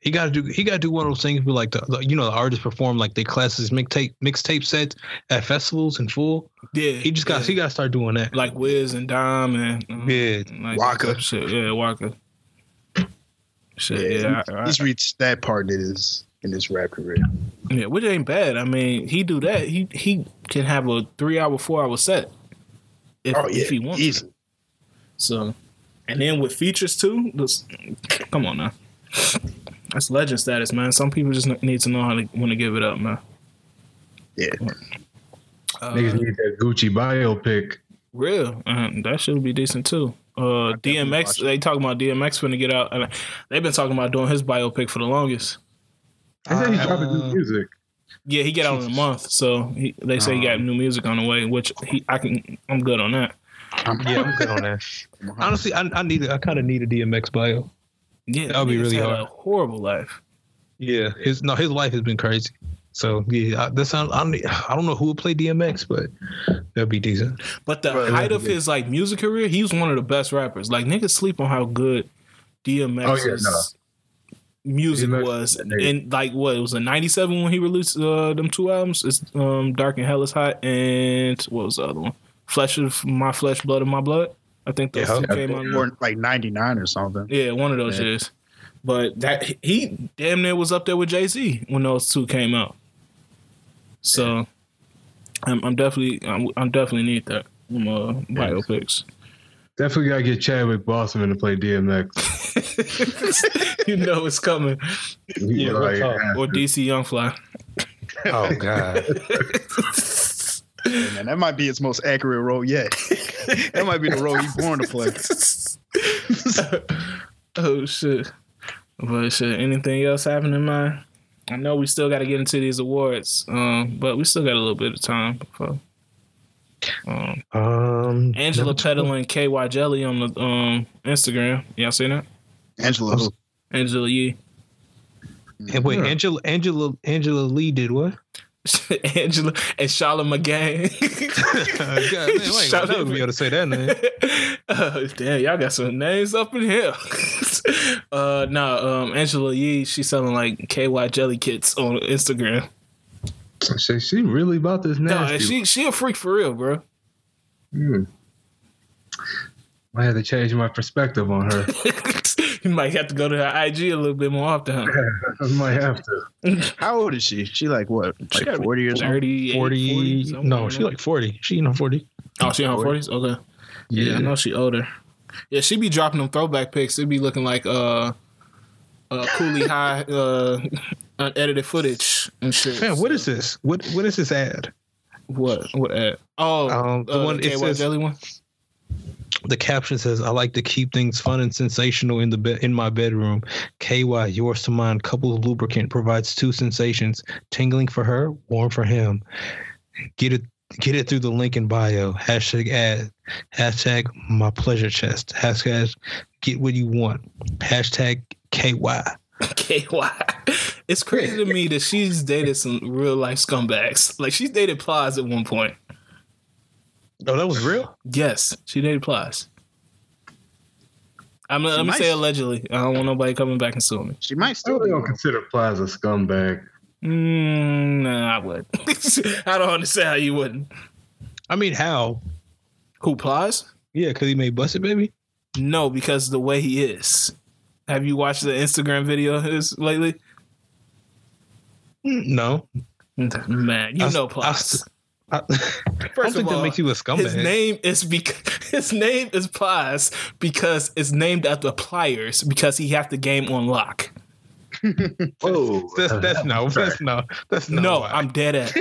He got to do. He got to do one of those things where like the, the you know the artists perform like they classes mixtape mixtape sets at festivals in full. Yeah. He just got. yeah. He got to start doing that. like Wiz and Dom and um, Yeah. like Waka. Shit, yeah, Waka. Shit, yeah, I- I- he's reached that part in his in his rap career. yeah, which ain't bad. I mean, he do that. He he can have a three hour, four hour set if Oh yeah, if he wants. to. easy. So, and then with features too. This, come on now, that's legend status, man. Some people just need to know how to want to give it up, man. Yeah, Uh, Niggas need that Gucci biopic. Real, uh, that should be decent too. Uh, DMX, they talking about DMX finna get out. And they've been talking about doing his biopic for the longest. I said he's Uh, dropping new music. Yeah, he get out in a month, so he, they say he got new music on the way, which he I can I'm good on that. Yeah, I'm good on that. Honestly, I, I need. I kind of need a DMX bio. Yeah, That would be really hard. A horrible life. Yeah, his no, his life has been crazy. So yeah, I, that sounds. I don't, I don't know who would play DMX, but that'd be decent. But the Right, height of his like music career, he was one of the best rappers. Like niggas sleep on how good DMX Oh, yeah, music was. And like what it was in '97 when he released uh, them two albums. It's um, Dark and Hell is Hot, and what was the other one? Flesh of My Flesh, Blood of My Blood. I think those Yeah, two came out. or like ninety nine or something. Yeah, one of those Yeah. years. But that he damn near was up there with Jay Z when those two came out. So I'm, I'm definitely I'm, I'm definitely need that. Um, uh, biopics. Definitely gotta get Chadwick Boseman to play DMX. you know it's coming. Yeah, real Like, talk. Or DC Young Fly. Oh God. Hey, man, that might be his most accurate role yet. that might be the role he's born to play. oh shit. But shit, anything else happening, man? I know we still got to get into these awards, um, but we still got a little bit of time before. Um, Um, Angela number peddling KY Jelly on the um, Instagram. Y'all seen that? Angela. Angela Yee. And wait, Yeah. Angela, Angela, Angela Lee did what? Angela and Charlotte McGann. God, man, I ain't Shout gonna never be able to say that name. oh, damn, y'all got some names up in here. uh, no, um, Angela Yee, she's selling like KY jelly kits on Instagram. She, she really about this No, nasty. and she she a freak for real, bro. Hmm. I had to change my perspective on her. you might have to go to her IG a little bit more often. Huh? I might have to. How old is she? She like what? She Like gotta forty years old. 30, 40, no, she like 40. She in her 40. Oh, she in her forties? Okay. Yeah, I know she older. Yeah, she be dropping them throwback pics. It be looking like uh uh Cooley High uh unedited footage and shit. Man, what is this? What What is this ad? What what ad? Oh Um, the uh, one the it KY says jelly one? the caption says, "I like to keep things fun and sensational in the bed in my bedroom." KY, yours to mine, couples lubricant provides two sensations: tingling for her, warm for him. Get it, get it through the link in bio. Hashtag ad. Hashtag my pleasure chest. Hashtag get what you want. Hashtag KY. KY. It's crazy to me that she's dated some real life scumbags. Like she's dated Plies at one point. Oh, that was real. Yes, she dated Plies. I'm let me might- say allegedly. I don't want nobody coming back and suing me. She might still really be. don't consider Plaza a scumbag. Mm, nah, I would. I don't understand how you wouldn't. I mean, how? Who Plies? Yeah, because he made Bust It Baby. No, because the way he is. Have you watched the Instagram video of his lately? No, Man, you I- know I- Plies. I, I First don't of think all, that makes you a scumbag. His name is because his name is Plies because it's named after pliers because he have the game on lock. Whoa. Oh, that's that's no, that's no, that's not no, why. I'm dead ass.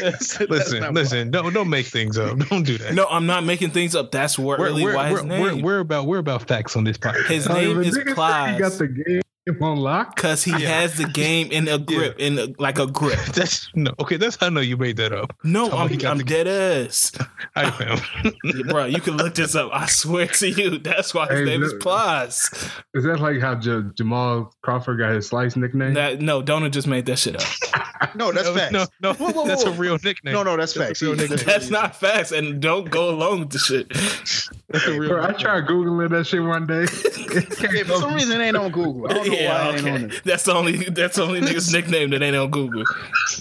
listen, listen. Don't don't make things up. Don't do that. No, I'm not making things up. That's we're really we're, why his we're, name. we're, we're about we're about facts on this podcast. his name is niggas say Plies. He got the game Him on lock? Cause he Yeah. has the game in a grip, in a, like a grip. That's no okay. That's how I know you made that up. No, Tell I'm, he got I'm dead ass, I fam. bro. You can look this up. I swear to you, that's why his Hey, name is look. Plies. Is that like how J- Jamal Crawford got his slice nickname? That no, Donut just made that shit up. No, that's no, facts. no, no, Whoa, whoa, that's a real nickname. No, no, that's That's facts. a real He- nickname. That's not facts, and don't go along with the shit. That's a real. Bro, I tried googling that shit one day. Yeah, for some reason it ain't on Google. I don't know Yeah, why it ain't on okay. it. That's the only that's the only nigga's nickname that ain't on Google.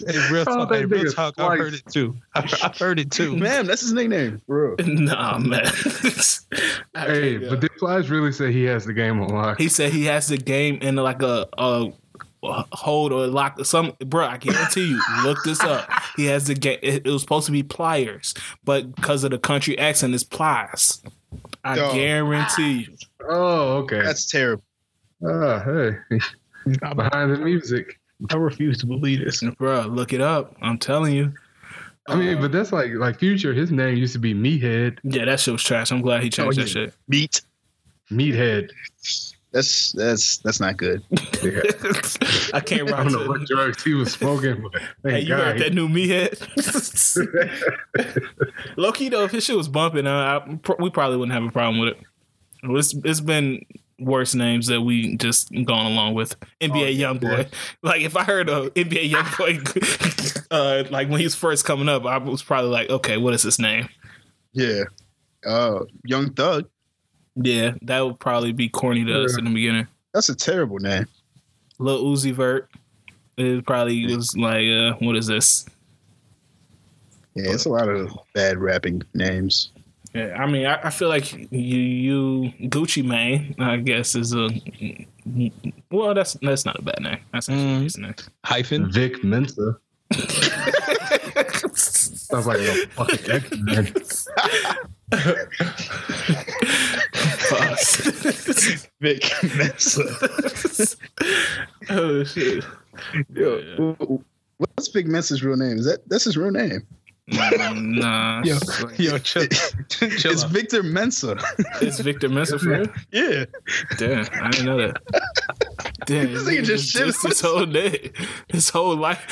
Hey, real talk. that Hey, real talk. I've heard it too. I've, I've heard it too. Man, that's his nickname. For real. Nah, man. hey, but did Plies really say he has the game on lock? he said he has the game in like a, a hold or lock some bro i guarantee you look this up he has the game it, it was supposed to be pliers but because of the country accent it's plies i Dog. guarantee you ah. Oh, okay. That's terrible. Ah, hey, I, behind the music. I refuse to believe this. bro look it up i'm telling you I mean, but that's like like Future. His name used to be Meathead. yeah that shit was trash i'm glad he changed Oh, that shit Beat. Meathead. That's that's that's not good. Yeah. i can't I rock don't know to what drugs he was smoking, but thank Hey, you God. heard that new me head? Low key though, if his shit was bumping, uh, I, pr- we probably wouldn't have a problem with it. It's it's been worse names that we just gone along with. NBA Oh, yeah, young boy. Like if I heard a NBA young boy, uh, like when he was first coming up, I was probably like, okay, what is his name? Yeah. Uh Young Thug. Yeah, that would probably be corny to us in the beginning. That's a terrible name. Lil Uzi Vert. It probably was like, uh, what is this? Yeah, it's a lot of bad rapping names. Yeah, I mean, I, I feel like you, you Gucci Mane, I guess, is a well. That's that's not a bad name. That's actually Mm. a decent name. Hyphen. Vic Mensa. Sounds like a fucking X-Men. Vic Mensa. oh shit. Yo, what's Vic Mensa's real name? Is that that's his real name? Mm, Nah, Yo, it's, like- yo, chill, chill it's out. Victor Mensa. it's Victor Mensa for real. yeah. Damn, I didn't know that. Damn, This nigga just shit this, his whole day, his whole life,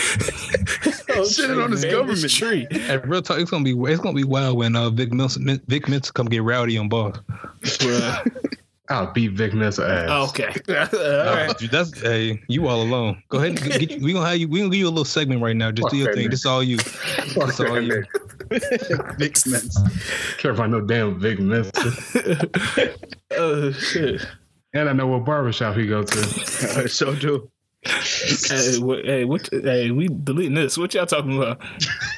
his whole Shitting tree, on his man, government. tree. Hey, real talk. It's gonna be it's gonna be wild when uh, Vic Milson Vic Mensa come get rowdy on boss. Bruh. I'll beat Vic Mensa ass. Oh, okay, all Uh, dude, that's hey, you all alone. Go ahead. And get, we gonna have you. We gonna give you a little segment right now. Just do your thing. man. This is all you. Fuck That's all that you. nigga. Vic Mensa. Care about no damn Vic Mensa. oh shit. And I know what barbershop he go to. so do. Hey, what, hey, what? Hey, we deleting this. What y'all talking about?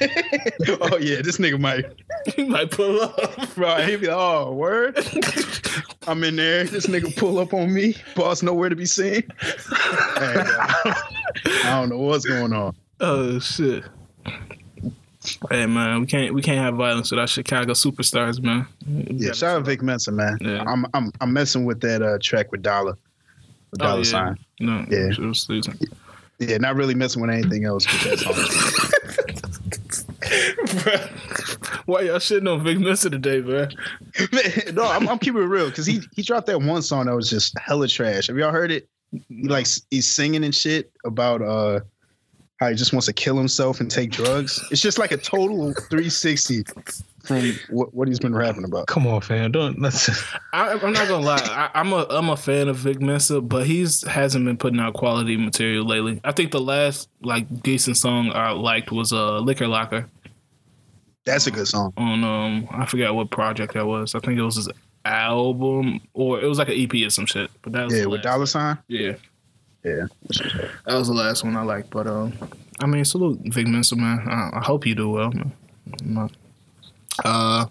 oh yeah, this nigga might He might pull up. right. He be like, oh word. I'm in there. This nigga pull up on me. Boss nowhere to be seen. Hey, bro. I don't know what's going on. Oh shit. Hey man, we can't we can't have violence without Chicago superstars, man. We Yeah, shout out Vic Mensa, man. Yeah. I'm I'm I'm messing with that uh, track with Dollar. With Oh, Dollar yeah. sign. No, Yeah. it was losing. Yeah, not really messing with anything else with that song. Why y'all shitting on Big Mister today, man? no, I'm, I'm keeping it real because he he dropped that one song that was just hella trash. Have y'all heard it? He like he's singing and shit about uh how he just wants to kill himself and take drugs. It's just like a total 360 from what, what he's been rapping about. Come on, fam. Don't let's. I, I'm not gonna lie. I, I'm a I'm a fan of Vic Mensa, but he's hasn't been putting out quality material lately. I think the last like decent song I liked was uh Liquor Locker That's a good song. on um I forgot what project that was. I think it was his album or it was like an EP or some shit. But that was Yeah, with dollar sign. Yeah, Yeah. that was the last one I liked. But um, I mean, salute Vic Mensa, man. I, I hope you do well, man. I'm Uh,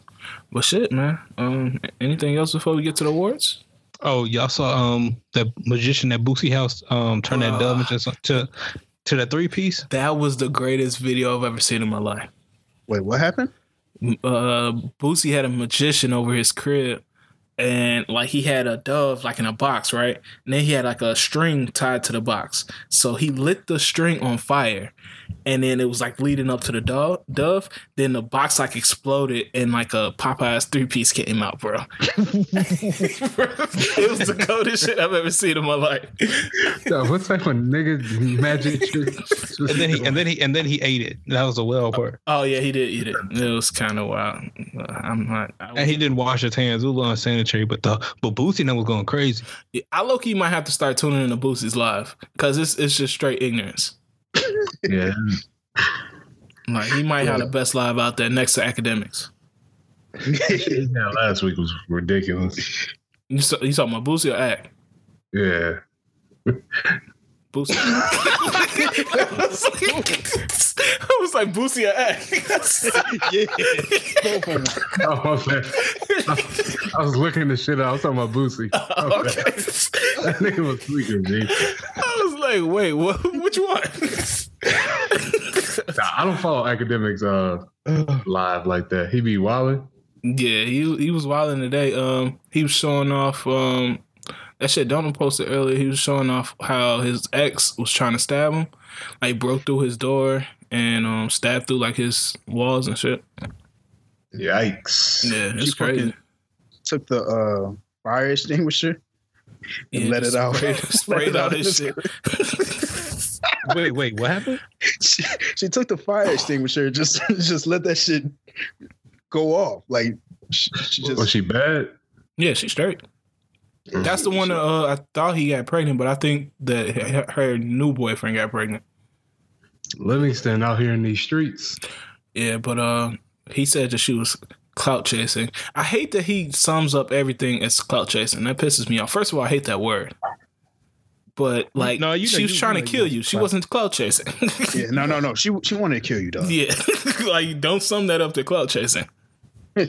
but shit, man. Um, anything else before we get to the awards? Oh, y'all saw um that magician at Boosie House um turn that dove into some- to to that three piece. That was the greatest video I've ever seen in my life. Wait, what happened? uh Boosie had a magician over his crib and like he had a dove like in a box, right? And then he had like a string tied to the box. So he lit the string on fire, and then it was like leading up to the dove. Dove. Then the box like exploded, and like a Popeyes three piece came out, bro. it was the coldest shit I've ever seen in my life. Yo, what type of nigga magic trick? And then he and then he and then he ate it. That was the well part. Oh yeah, he did eat it. It was kind of wild. Uh, I'm not. I, And he didn't wash his hands. It was a little unsanitary, but the but Boosie and was going crazy. I low key might have to start tuning in into Boosie's live because it's it's just straight ignorance. Yeah, Like he might have the best live out there next to Akademiks. yeah. Last week was ridiculous. You saw, you talking about Boosie Act? Yeah, Boosie. I, was like, I was like Boosie or Act. yeah, both of them. oh, my bad. I, I was looking the shit out. I was talking about Boosie. My okay. That nigga was tweaking, G. I was like, wait, what? Which one? Nah, I don't follow Akademiks uh live like that. He be wilding. Yeah, he he was wilding today. Um, he was showing off. Um, that shit Donald posted earlier. He was showing off how his ex was trying to stab him. Like broke through his door and um stabbed through like his walls and shit. Yikes. Yeah, it's crazy. Took the uh, fire extinguisher and Yeah, let it out. Sprayed, sprayed Let out out his shit. Wait, wait, what happened? she, she took the fire extinguisher, just just let that shit go off. Like she, she just Was she bad? yeah, she's straight. That's the one that uh, I thought he got pregnant, but I think that her- her new boyfriend got pregnant. Livingston out here in these streets. Yeah, but uh, he said that she was clout chasing. I hate that he sums up everything as clout chasing. That pisses me off. First of all, I hate that word. But like, No, you she was you- trying you to kill you- you. She wasn't clout chasing. yeah, no, no, no. She she wanted to kill you, dog. yeah, like don't sum that up to clout chasing.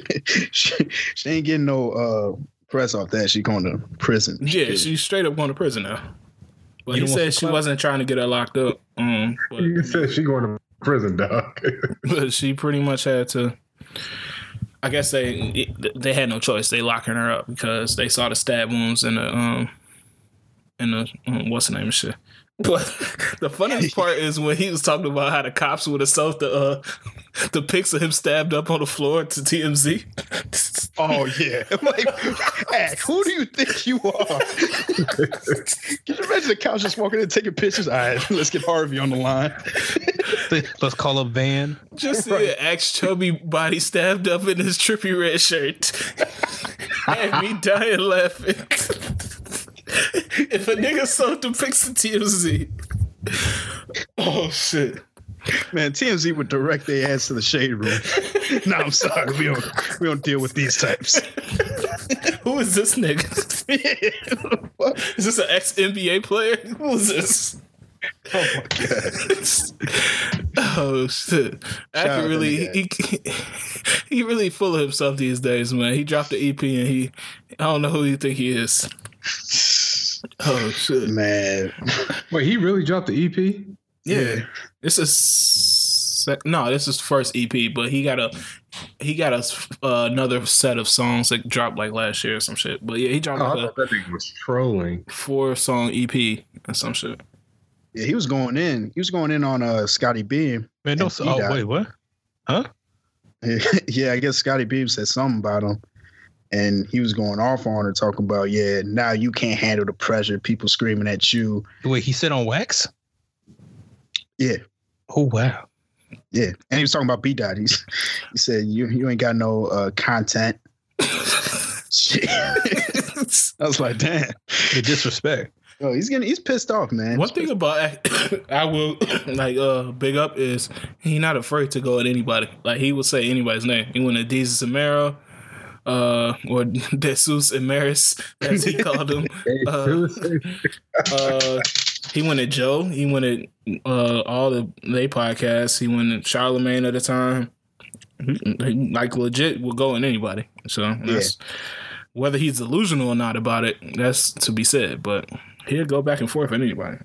she, she ain't getting no uh press off that. She going to prison. Yeah, she's straight up going to prison now. But You he said she wasn't trying to get her locked up. Um, but, You said she going to prison, dog. but she pretty much had to. I guess they they had no choice. They locking her up because they saw the stab wounds and the um and the um, what's the name of shit. But the funniest part is when he was talking about how the cops would have sold the uh, the pics of him stabbed up on the floor to TMZ. Oh yeah. like, Ack, who do you think you are? Can you imagine the cops just walking in taking pictures? All right, let's get Harvey on the line. Let's call up Van. Just see an ex chubby body stabbed up in his trippy red shirt. and me dying laughing. if a nigga sold the pics to TMZ. Oh shit. Man, TMZ would direct their ass to the shade room. no, I'm sorry. We don't we don't deal with these types. Who is this nigga? is this an ex NBA player? Who is this? Oh my god. Oh shit! I Shout out can really he, he really full of himself these days, man. He dropped the EP and he I don't know who you think he is. Oh shit! Man. Wait, he really dropped the EP? Yeah, this is sec- no, this is first EP, but he got a he got a uh, another set of songs that dropped like last year or some shit. But yeah, he dropped Oh, I like thought that nigga was trolling. a four song EP and some shit. Yeah, he was going in. He was going in on uh Scottie Beam. Man, no. And Oh, died. wait, what? Huh? yeah, I guess Scottie Beam said something about him. And he was going off on her, talking about, yeah, now you can't handle the pressure, people screaming at you. Wait, he said on wax? Yeah. Oh wow. Yeah. And he was talking about B Dot. He's he said, You you ain't got no uh content. Shit. I was like, damn. The disrespect. Oh, he's getting he's pissed off, man. One thing about I will like uh big up is he not afraid to go at anybody. Like he will say anybody's name. He went to Jesus Amaro, uh, or Jesus Emeris, as he called him. Uh, uh, he went at Joe. He went at uh all the they podcasts. He went at Charlemagne at the time. He, he, like legit will go at anybody. So that's whether he's delusional or not about it. That's to be said. But he'll go back and forth at anybody.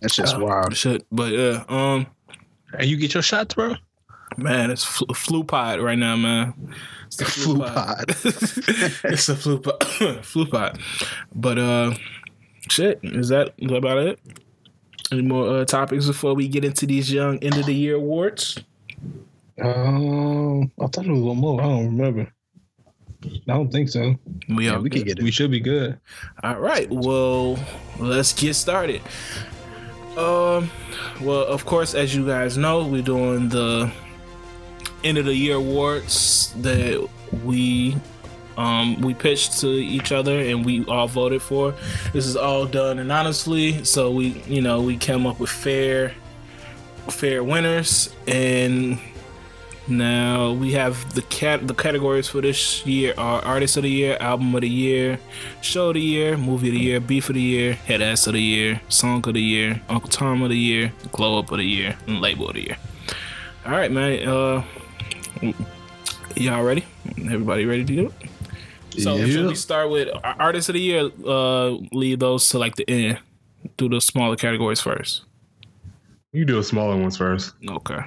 That's just wild. Shit. But yeah, um, And you get your shots, bro? Man, it's flu, flu pod right now, man. It's the Flu pod. it's a flu pod. flu pod. But uh, shit, is that about it? Any more uh, topics before we get into these young end of the year awards? Um, I thought it was one more. I don't remember. I don't think so. We Yeah, we good. can get it. We should be good. All right. Well, let's get started. Um, well, of course, as you guys know, we're doing the end of the year awards that we um we pitched to each other and we all voted for. This is all done anonymously, so we you know we came up with fair fair winners and now we have the cat the categories for this year are artist of the year, album of the year, show of the year, movie of the year, beef of the year, head ass of the year, song of the year, Uncle Tom of the year, glow up of the year, and label of the year. All right, man. Uh, y'all ready? Everybody ready to do it? So should we start with ar- artist of the year? Uh, leave those to like the end. Do the smaller categories first. You do the smaller ones first. Okay.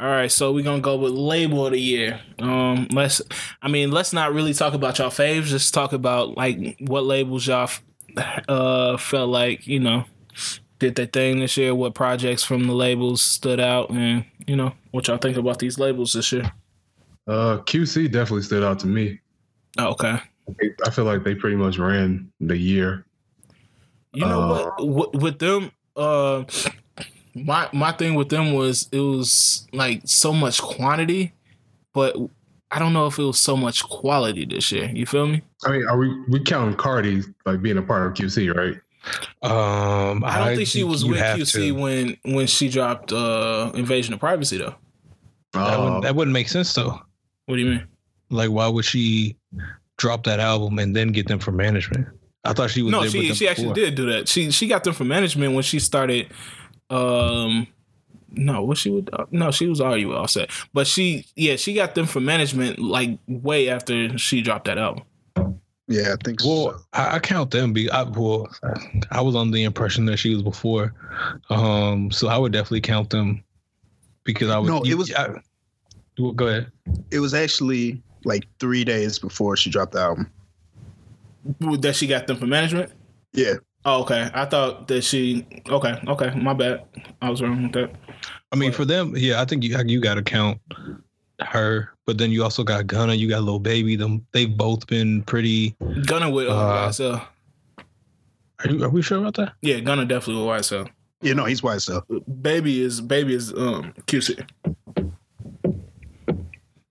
All right, so we're gonna go with label of the year. Um, let's, I mean, let's not really talk about y'all faves. Just talk about like what labels y'all f- uh felt like you know did their thing this year. What projects from the labels stood out, and you know what y'all think about these labels this year. Uh, QC definitely stood out to me. Oh, okay. I feel like they pretty much ran the year. You know Uh, what? With, with them, uh, my my thing with them was it was like so much quantity, but I don't know if it was so much quality this year. You feel me? I mean, are we we counting Cardi like being a part of QC, right? Um, I don't think she was with QC to. when when she dropped uh Invasion of Privacy though. That, Uh, wouldn't, that wouldn't make sense though. What do you mean? Like, why would she drop that album and then get them from management? I thought she was No, there with she them she actually did do that. She she got them from management when she started. Um, no, what she would no, she was already with Offset, but she yeah she got them from management like way after she dropped that album. Yeah, I think Well, so. I, I count them. Be I, well, I was on the impression that she was before, um, so I would definitely count them because I was. No, it was- I, well, go ahead. It was actually like three days before she dropped the album. That she got them from management. Yeah. Oh, okay. I thought that she. Okay, okay. My bad. I was wrong with that. I mean, But- for them, yeah, I think you you got to count her, but then you also got Gunna, you got Lil Baby. Them they've both been pretty. Gunna with uh, Uh, YSL. Are, you, are we sure about that? Yeah, Gunna definitely with YSL. You know, he's YSL. Baby is baby is um QC.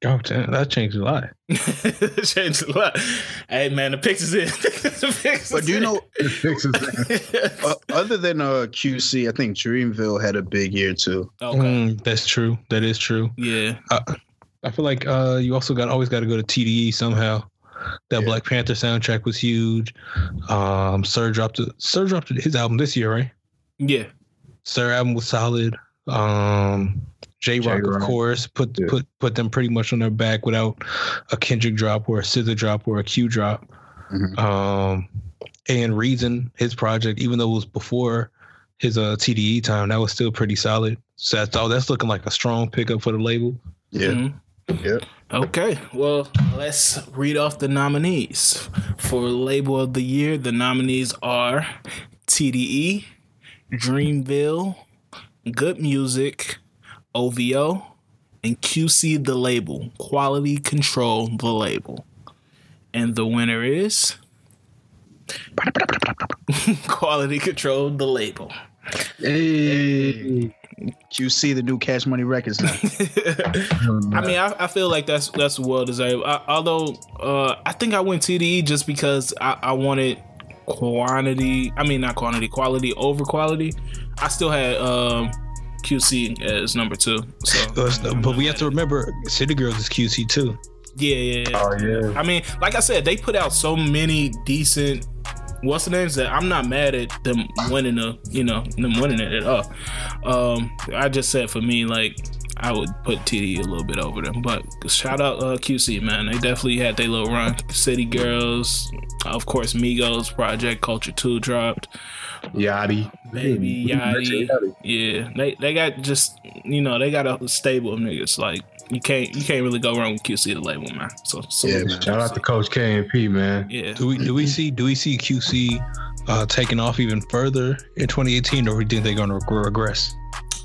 Oh, damn, that changed a lot. Changed a lot. Hey man, the pictures in. the pictures But do you know, it fixes uh, other than uh, QC, I think Dreamville had a big year too. okay. Mm, that's true. That is true. Yeah. I feel like uh, you also got always got to go to TDE somehow. That Yeah. Black Panther soundtrack was huge. Um, Sir dropped it. Sir dropped his album this year, right? Yeah. Sir album was solid. Um, Jay Rock, of course, put Yeah. put put them pretty much on their back without a Kendrick drop or a SZA drop or a Q drop. Mhm. Um, and Reason, his project, even though it was before his uh TDE time, that was still pretty solid. So that's all. That's looking like a strong pickup for the label. Yeah. Mhm. Yep. Okay. Well, let's read off the nominees for label of the year. The nominees are TDE, Dreamville, Good Music, OVO, and QC the label. Quality Control the label. And the winner is Quality Control the label. Hey. QC, the new Cash Money Records now. I mean, I, I feel like that's that's well deserved. I, although uh, I think I went TDE just because I, I wanted quantity. I mean, not quantity, quality over quality. I still had um, QC as number two. So, But we have to remember, City Girls is QC too. yeah, yeah, yeah. Oh yeah. I mean, like I said, they put out so many decent. What's the names that I'm not mad at them winning the you know them winning it at all. Um, I just said for me like I would put TD a little bit over them, but shout out uh, QC man, they definitely had their little run. City Girls, of course, Migos Project Culture Two dropped. Yachty. Baby Yachty. Yeah, they they got just you know they got a stable of niggas. Like you can't you can't really go wrong with QC the label man. So, so Yeah, man. Shout out to Coach K and P, man. yeah. Do we do we see do we see QC uh, taking off even further in 2018, or do you think they're going to regress?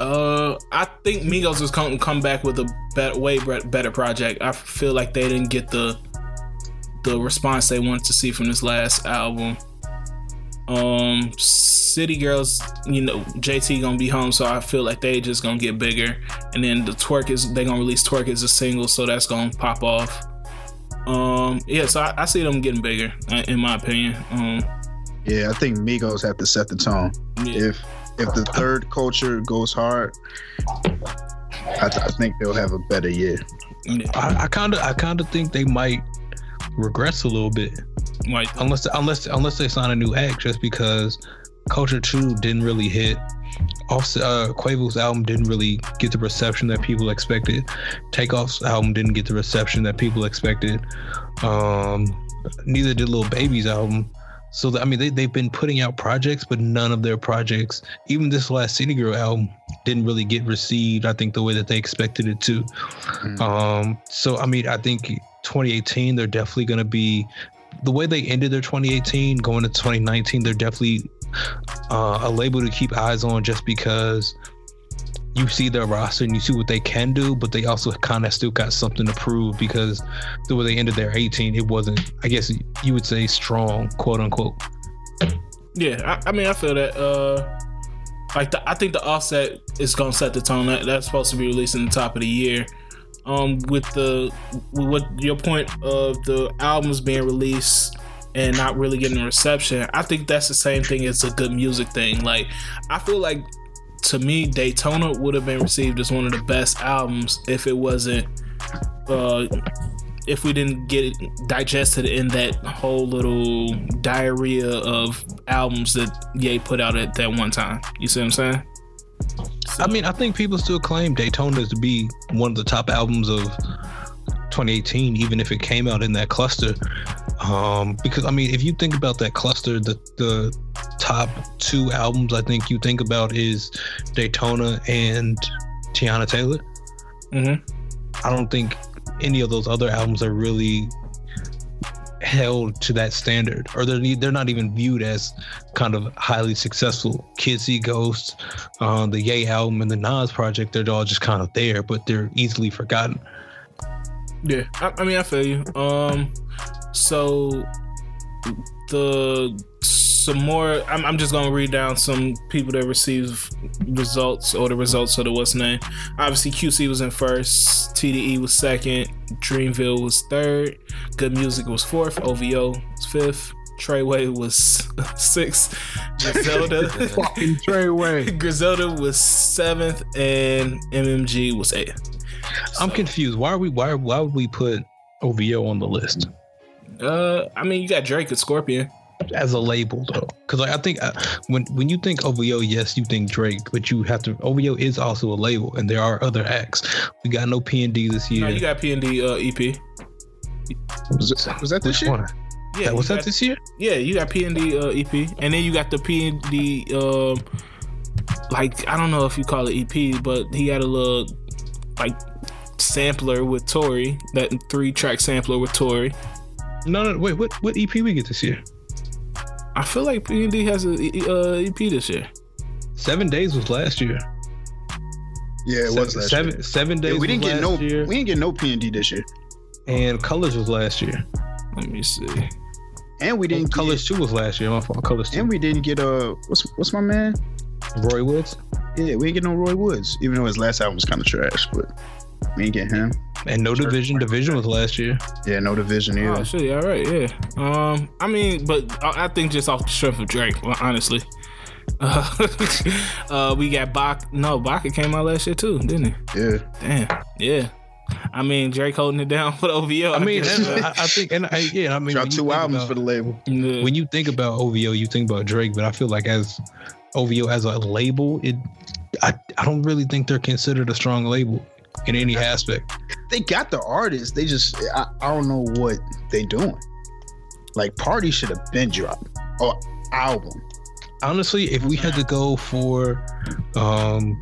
Uh, I think Migos is come come back with a better, way better project. I feel like they didn't get the the response they wanted to see from this last album. Um, City Girls, you know, JT gonna be home, so I feel like they just gonna get bigger. And then the twerk is they gonna release twerk as a single, so that's gonna pop off. Um, yeah, so I, I see them getting bigger, uh, in my opinion. Um, Yeah, I think Migos have to set the tone. yeah, If if the third culture goes hard, I, th- I think they'll have a better year. I kind of I kind of think they might regress a little bit Like, unless unless unless they sign a new act just because Culture Two didn't really hit. Offset, uh, Quavo's album didn't really get the reception that people expected. Takeoff's album didn't get the reception that people expected. Um, neither did Lil Baby's album. So that, I mean, they they've been putting out projects, but none of their projects, even this last City Girl album, didn't really get received. I think the way that they expected it to. Um, so I mean, I think 2018 they're definitely going to be the way they ended their 2018 going to 2019. They're definitely uh, a label to keep eyes on, just because you see their roster and you see what they can do, but they also kind of still got something to prove because the way they ended their 18, it wasn't, I guess you would say, strong, quote unquote. Yeah, I, I mean, I feel that. Uh, like, the, I think the offset is gonna set the tone. That, that's supposed to be released in the top of the year. Um, with the with what your point of the albums being released and not really getting reception, I think that's the same thing as a good music thing. Like, I feel like to me, Daytona would have been received as one of the best albums if it wasn't. Uh, if we didn't get it digested in that whole little diarrhea of albums that Ye put out at that one time. You see what I'm saying? I mean, I think people still claim Daytona to be one of the top albums of 2018, even if it came out in that cluster. Um, because I mean, if you think about that cluster, the the top two albums I think you think about is Daytona and Teyana Taylor. Mm-hmm. I don't think any of those other albums are really held to that standard, or they're they're not even viewed as kind of highly successful. Kids See Ghosts, uh, the Ye album, and the Nas project, they're all just kind of there, but they're easily forgotten. Yeah, I, I mean, I feel you. Um, so the some more. I'm, I'm just gonna read down some people that receive results or the results of the what's name. Obviously, QC was in first. TDE was second. Dreamville was third. Good Music was fourth. OVO was fifth. Treyway was sixth. Griselda. Fucking Treyway. Griselda was seventh, and MMG was eighth. I'm confused. Why are we? Why? Why would we put OVO on the list Uh, I mean, you got Drake and Scorpion. As a label though? Because like, I think uh, when when you think OVO, yes, you think Drake, but you have to. OVO is also a label, and there are other acts. We got no P and D this year. No, you got P and D uh, EP. Was, it, was that this Which year? one? Yeah, That- was you that got, this year? Yeah, you got P and D uh, EP, and then you got the P and D. Um, like I don't know if you call it EP, but he had a little like sampler with Tory, that three track sampler with Tory. No, no, wait. What what EP we get this year? I feel like P and D has a uh, EP this year. Seven Days was last year. Yeah, it seven, was last seven, year. seven days. Yeah, we didn't get no. year, We didn't get no P and D this year, and Colors was last year. Let me see. and we didn't Colors get, Two was last year. My fault. Colors Two. and we didn't get uh what's what's my man? Roy Woods Yeah, we didn't get no Roy Woods, even though his last album was kind of trash, but we didn't get him. And No Division. Division was last year. Yeah, no division either. Oh shit! All right, yeah. Um, I mean, but I I think just off the strength of Drake, honestly. Uh, uh, we got Bach. No, Baka came out last year too, didn't he? yeah, Damn. Yeah. I mean, Drake holding it down for the OVO. I mean. I, I think, and I, yeah, I mean, when dropped two albums about- for the label. Yeah. when you think about OVO, you think about Drake, but I feel like as OVO as a label, it I, I don't really think they're considered a strong label in any aspect. They got the artists. They just I, I don't know what they doing. Like Party should have been dropped. or album. honestly, if we had to go for, um,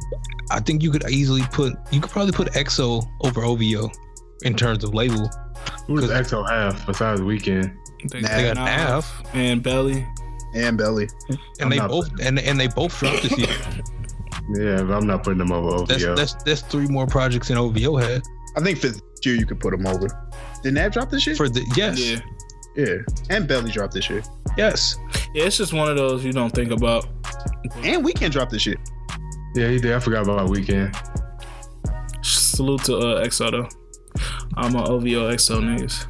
I think you could easily put you could probably put XO over OVO in terms of label. Who does XO have besides Weeknd? They, Nah. They got Nav Nav, and Belly. And Belly. and I'm they both and, and they both dropped this year. Yeah, but I'm not putting them over OVO. that's that's three more projects than OVO had I think for this year you could put him over. Did Nav drop this year? for the yes Yeah. yeah. And Belly dropped this year. yes. Yeah, it's just one of those you don't think about. And Weeknd dropped this year. yeah, he did. I forgot about Weeknd. Salute to uh, XO though. I'm a OVO XO niggas.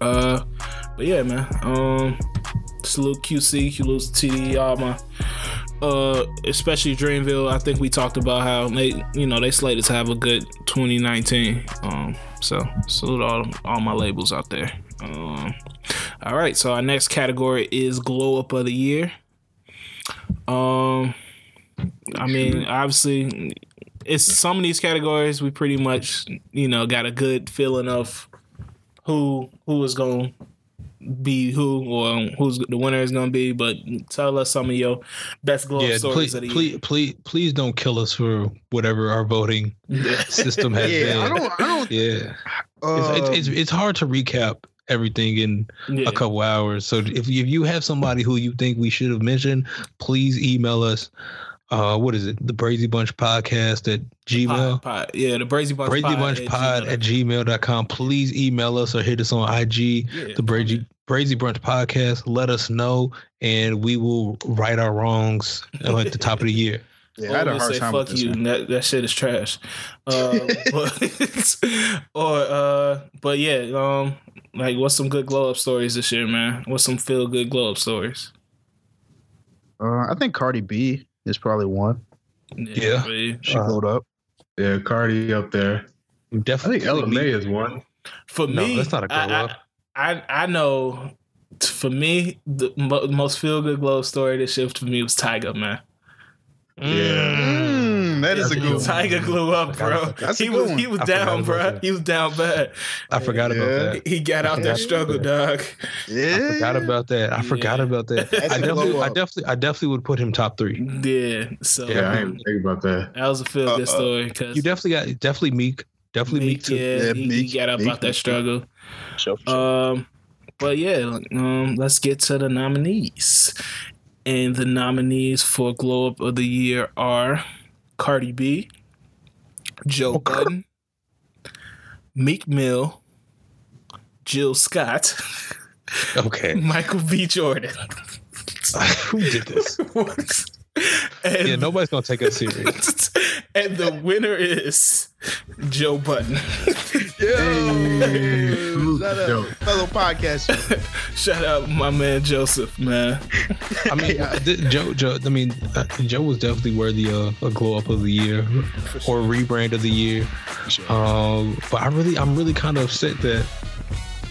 Uh, but yeah, man. Um, salute QC, salute TD, all my. Uh, especially Dreamville. I think we talked about how they, you know, they slated to have a good 2019. Um, so salute all all my labels out there. Um, all right. So our next category is glow up of the year. Um, I mean, obviously, it's some of these categories we pretty much you know got a good feeling of who who is going be who or who's the winner is going to be but tell us some of your best glow up Yeah, stories please, of the please, please, please don't kill us for whatever our voting system has Yeah, been. I don't. I don't. yeah, Uh, it's, it's, it's it's hard to recap everything in yeah. a couple hours. So if if you have somebody who you think we should have mentioned, please email us. Uh, what is it? The Brazy Bunch Podcast at Gmail. Pod, pod. yeah the brazy bunch Brazy pod Bunch at Pod gmail. at gmail.com. Please email us or hit us on IG, Yeah. the Brazy Brazy Brunch Podcast. Let us know, and we will right our wrongs at the top of the year. yeah, I had a hard say time fuck with you. one. That that shit is trash. Uh, but, or uh, but yeah, um, like what's some good glow up stories this year, man? What's some feel good glow up stories? Uh, I think Cardi B is probably one. Yeah. but She Uh, glowed up. Yeah, Cardi up there. Definitely, I Definitely. think Ella Mai is one. For No, me, that's not a glow I, up. I, I I know. For me, the mo- most feel good glow story this shift for me was Tyga, man. Mm, that is a good one. Tyga glue up, bro. That's a he good was one. he was down, bro. that. He was down bad. I forgot about that. He got out that struggle, about dog. Yeah. I forgot about that. I forgot Yeah. about that. That's I a definitely, I definitely, I definitely would put him top three. Yeah. So Yeah, I didn't think about that. that was a feel good story because You definitely got definitely Meek, definitely Meek, Meek, too. yeah, Yeah, he, he Meek- got up Meek out that struggle. Sure, for sure. Um, but yeah, um, let's get to the nominees. And the nominees for Glow Up of the Year are Cardi B, Joe Okay. Budden, Meek Mill, Jill Scott, Okay, Michael B. Jordan. who did this? and, Yeah, nobody's gonna take us serious. and the winner is Joe Budden. Hey, Yo, shout out, yo. fellow podcast. Shout out my man Joseph, man. I mean, th- Joe, Joe. I mean, uh, Joe was definitely worthy of a glow up of the year or rebrand of the year. Um, but I really, I'm really kind of upset that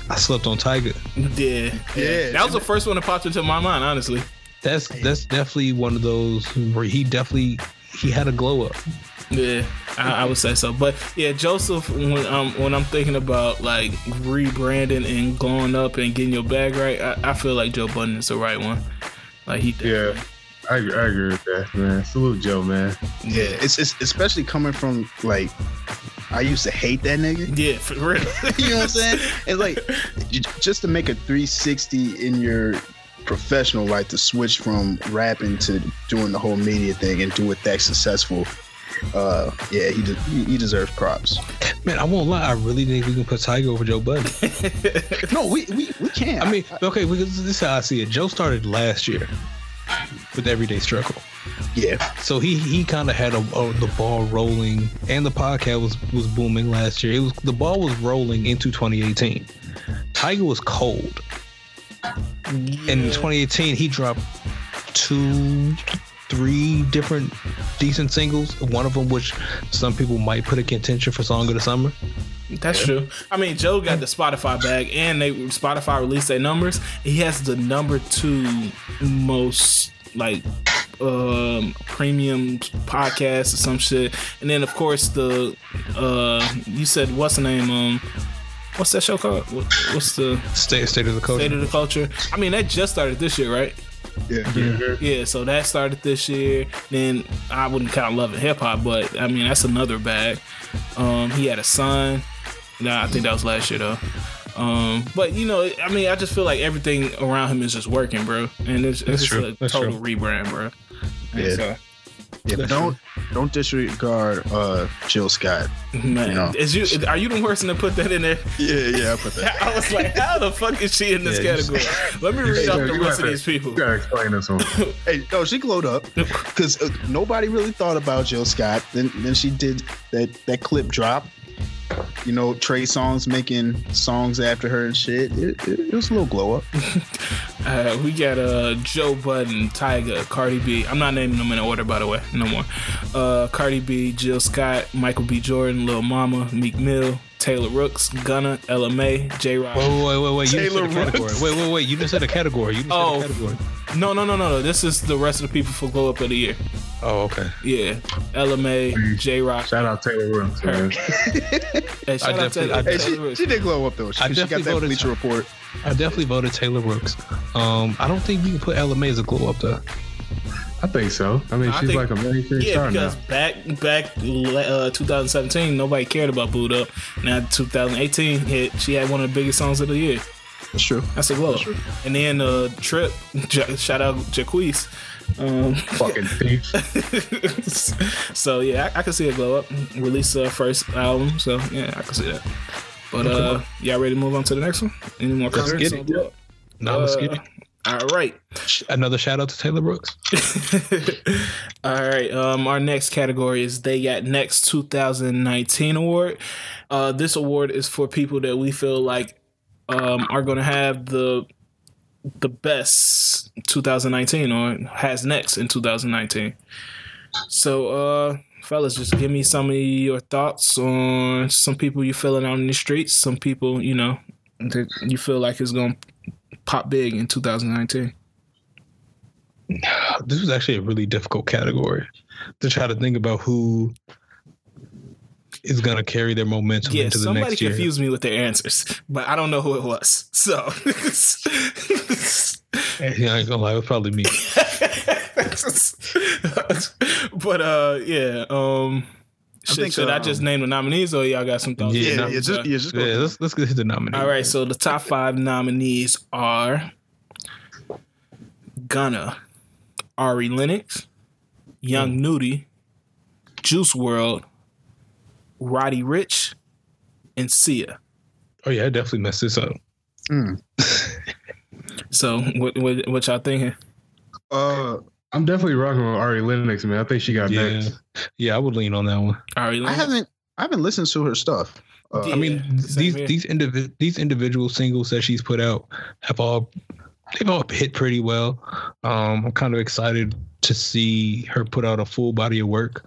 I slept on Tyga. Yeah, Yeah. That was the first one that popped into my mind, honestly. That's that's definitely one of those where he definitely he had a glow up. Yeah, I, I would say so. But yeah, Joseph, when um when I'm thinking about like rebranding and glowing up and getting your bag right, I, I feel like Joe Budden is the right one. Like he, Yeah, I, agree- I agree with that, man. Salute Joe, man. Yeah, it's, it's especially coming from like I used to hate that nigga. yeah, for real. you know what I'm saying? It's like just to make a 360 in your professional like to switch from rapping to doing the whole media thing and do it that successful. Uh, yeah, he de- he he deserves props. Man, I won't lie. I really think we can put Tyga over Joe Budden. No, we we, we can't. I mean, okay, because this is how I see it. Joe started last year with Everyday Struggle. yeah, So he he kind of had a, a, the ball rolling, and the podcast was was booming last year. It was the ball was rolling into 2018. Tyga was cold. In 2018, he dropped two, three different decent singles. One of them, which some people might put in contention for song of the summer. That's true. I mean, Joe got the Spotify bag, and they Spotify released their numbers. He has the number two most like um premium podcast or some shit. And then of course the uh you said what's the name um what's that show called? What, what's the State state of the culture. state of the culture? I mean that just started this year, right? Yeah. Yeah, Yeah. so that started this year. Then I wouldn't count Love and Hip Hop, but I mean that's another bag. Um, he had a son. Nah, I think that was last year though. Um, but you know, I mean, I just feel like everything around him is just working, bro, and it's, it's just true. a That's total true. rebrand, bro. And Yeah. so, Yeah, but don't don't disregard uh Jill Scott. man, You know. is you are you the person to put that in there? Yeah, yeah, I put that. I was like, how the fuck is she in this Yeah, category? Let me read off the rest of these people. You gotta explain this one. Hey, no, she glowed up because uh, nobody really thought about Jill Scott. Then then she did that that clip drop. You know, Trey Songz making songs after her and shit. It, it, it was a little glow up. Uh, we got uh, Joe Budden, Tyga, Cardi B. I'm not naming them in order, by the way, no more. Uh, Cardi B, Jill Scott, Michael B. Jordan, Lil Mama, Meek Mill, Taylor Rooks, Gunna, LMA, Jay Rock. Wait, wait, wait, wait. You Taylor just said a category. Rooks. Wait, wait, wait. You just said a category. You just Oh. said a category. No, no, no, no, no. This is the rest of the people for Glow Up of the Year. Oh, okay. Yeah, LMA, Jay Rock. Shout out Taylor Rooks, man. Hey, shout I out to definitely- I Taylor she, Rooks. she did glow up though. She, I she got definitely that voted Bleacher Report. I definitely voted Taylor Rooks. Um, I don't think you can put Ella Mai as a glow up though. I think so. I mean, I she's think- like a mainstream Yeah, star because now. back back uh, 2017, nobody cared about Boo'd Up. Now 2018 hit, she had one of the biggest songs of the year. That's true. That's a glow up. And then uh, Trip, J- shout out Jacquees. Um, Fucking thief. so yeah, I, I can see a glow up. Release her first album, so yeah, I can see that. But uh, y'all ready to move on to the next one? Any more Let's comments? get on it. Glow Up? No, let's Uh, get it. All right. Another shout out to Taylor Brooks. All right. Um, our next category is They Got Next 2019 award. Uh, this award is for people that we feel like um, are going to have the the best 2019 or has next in 2019. So, uh, fellas, just give me some of your thoughts on some people you feeling out in the streets. Some people, you know, that you feel like is going to pop big in 2019. This was actually a really difficult category to try to think about who is gonna carry their momentum Yeah, into the next year. Somebody confused me with their answers, but I don't know who it was. So, Yeah, I ain't gonna lie, it was probably me. but uh, yeah. Um, I should, think, should I just name the nominees, or y'all got some thoughts? Yeah, Yeah, yeah, just, yeah, just go. Yeah, let's let's get to the nominee. All right, so the top five nominees are Gunna, Ari Lennox, Young Nudy, Juice WRLD, Roddy Ricch, and Sia. Oh yeah, I definitely messed this up. Mm. So, what what, what y'all thinking? Uh, I'm definitely rocking with Ari Lennox, man. I think she got Yeah, next. yeah, I would lean on that one. Ari I haven't I haven't listened to her stuff. Uh, Yeah. I mean, these here. these individ these individual singles that she's put out have all they've all hit pretty well. Um, I'm kind of excited to see her put out a full body of work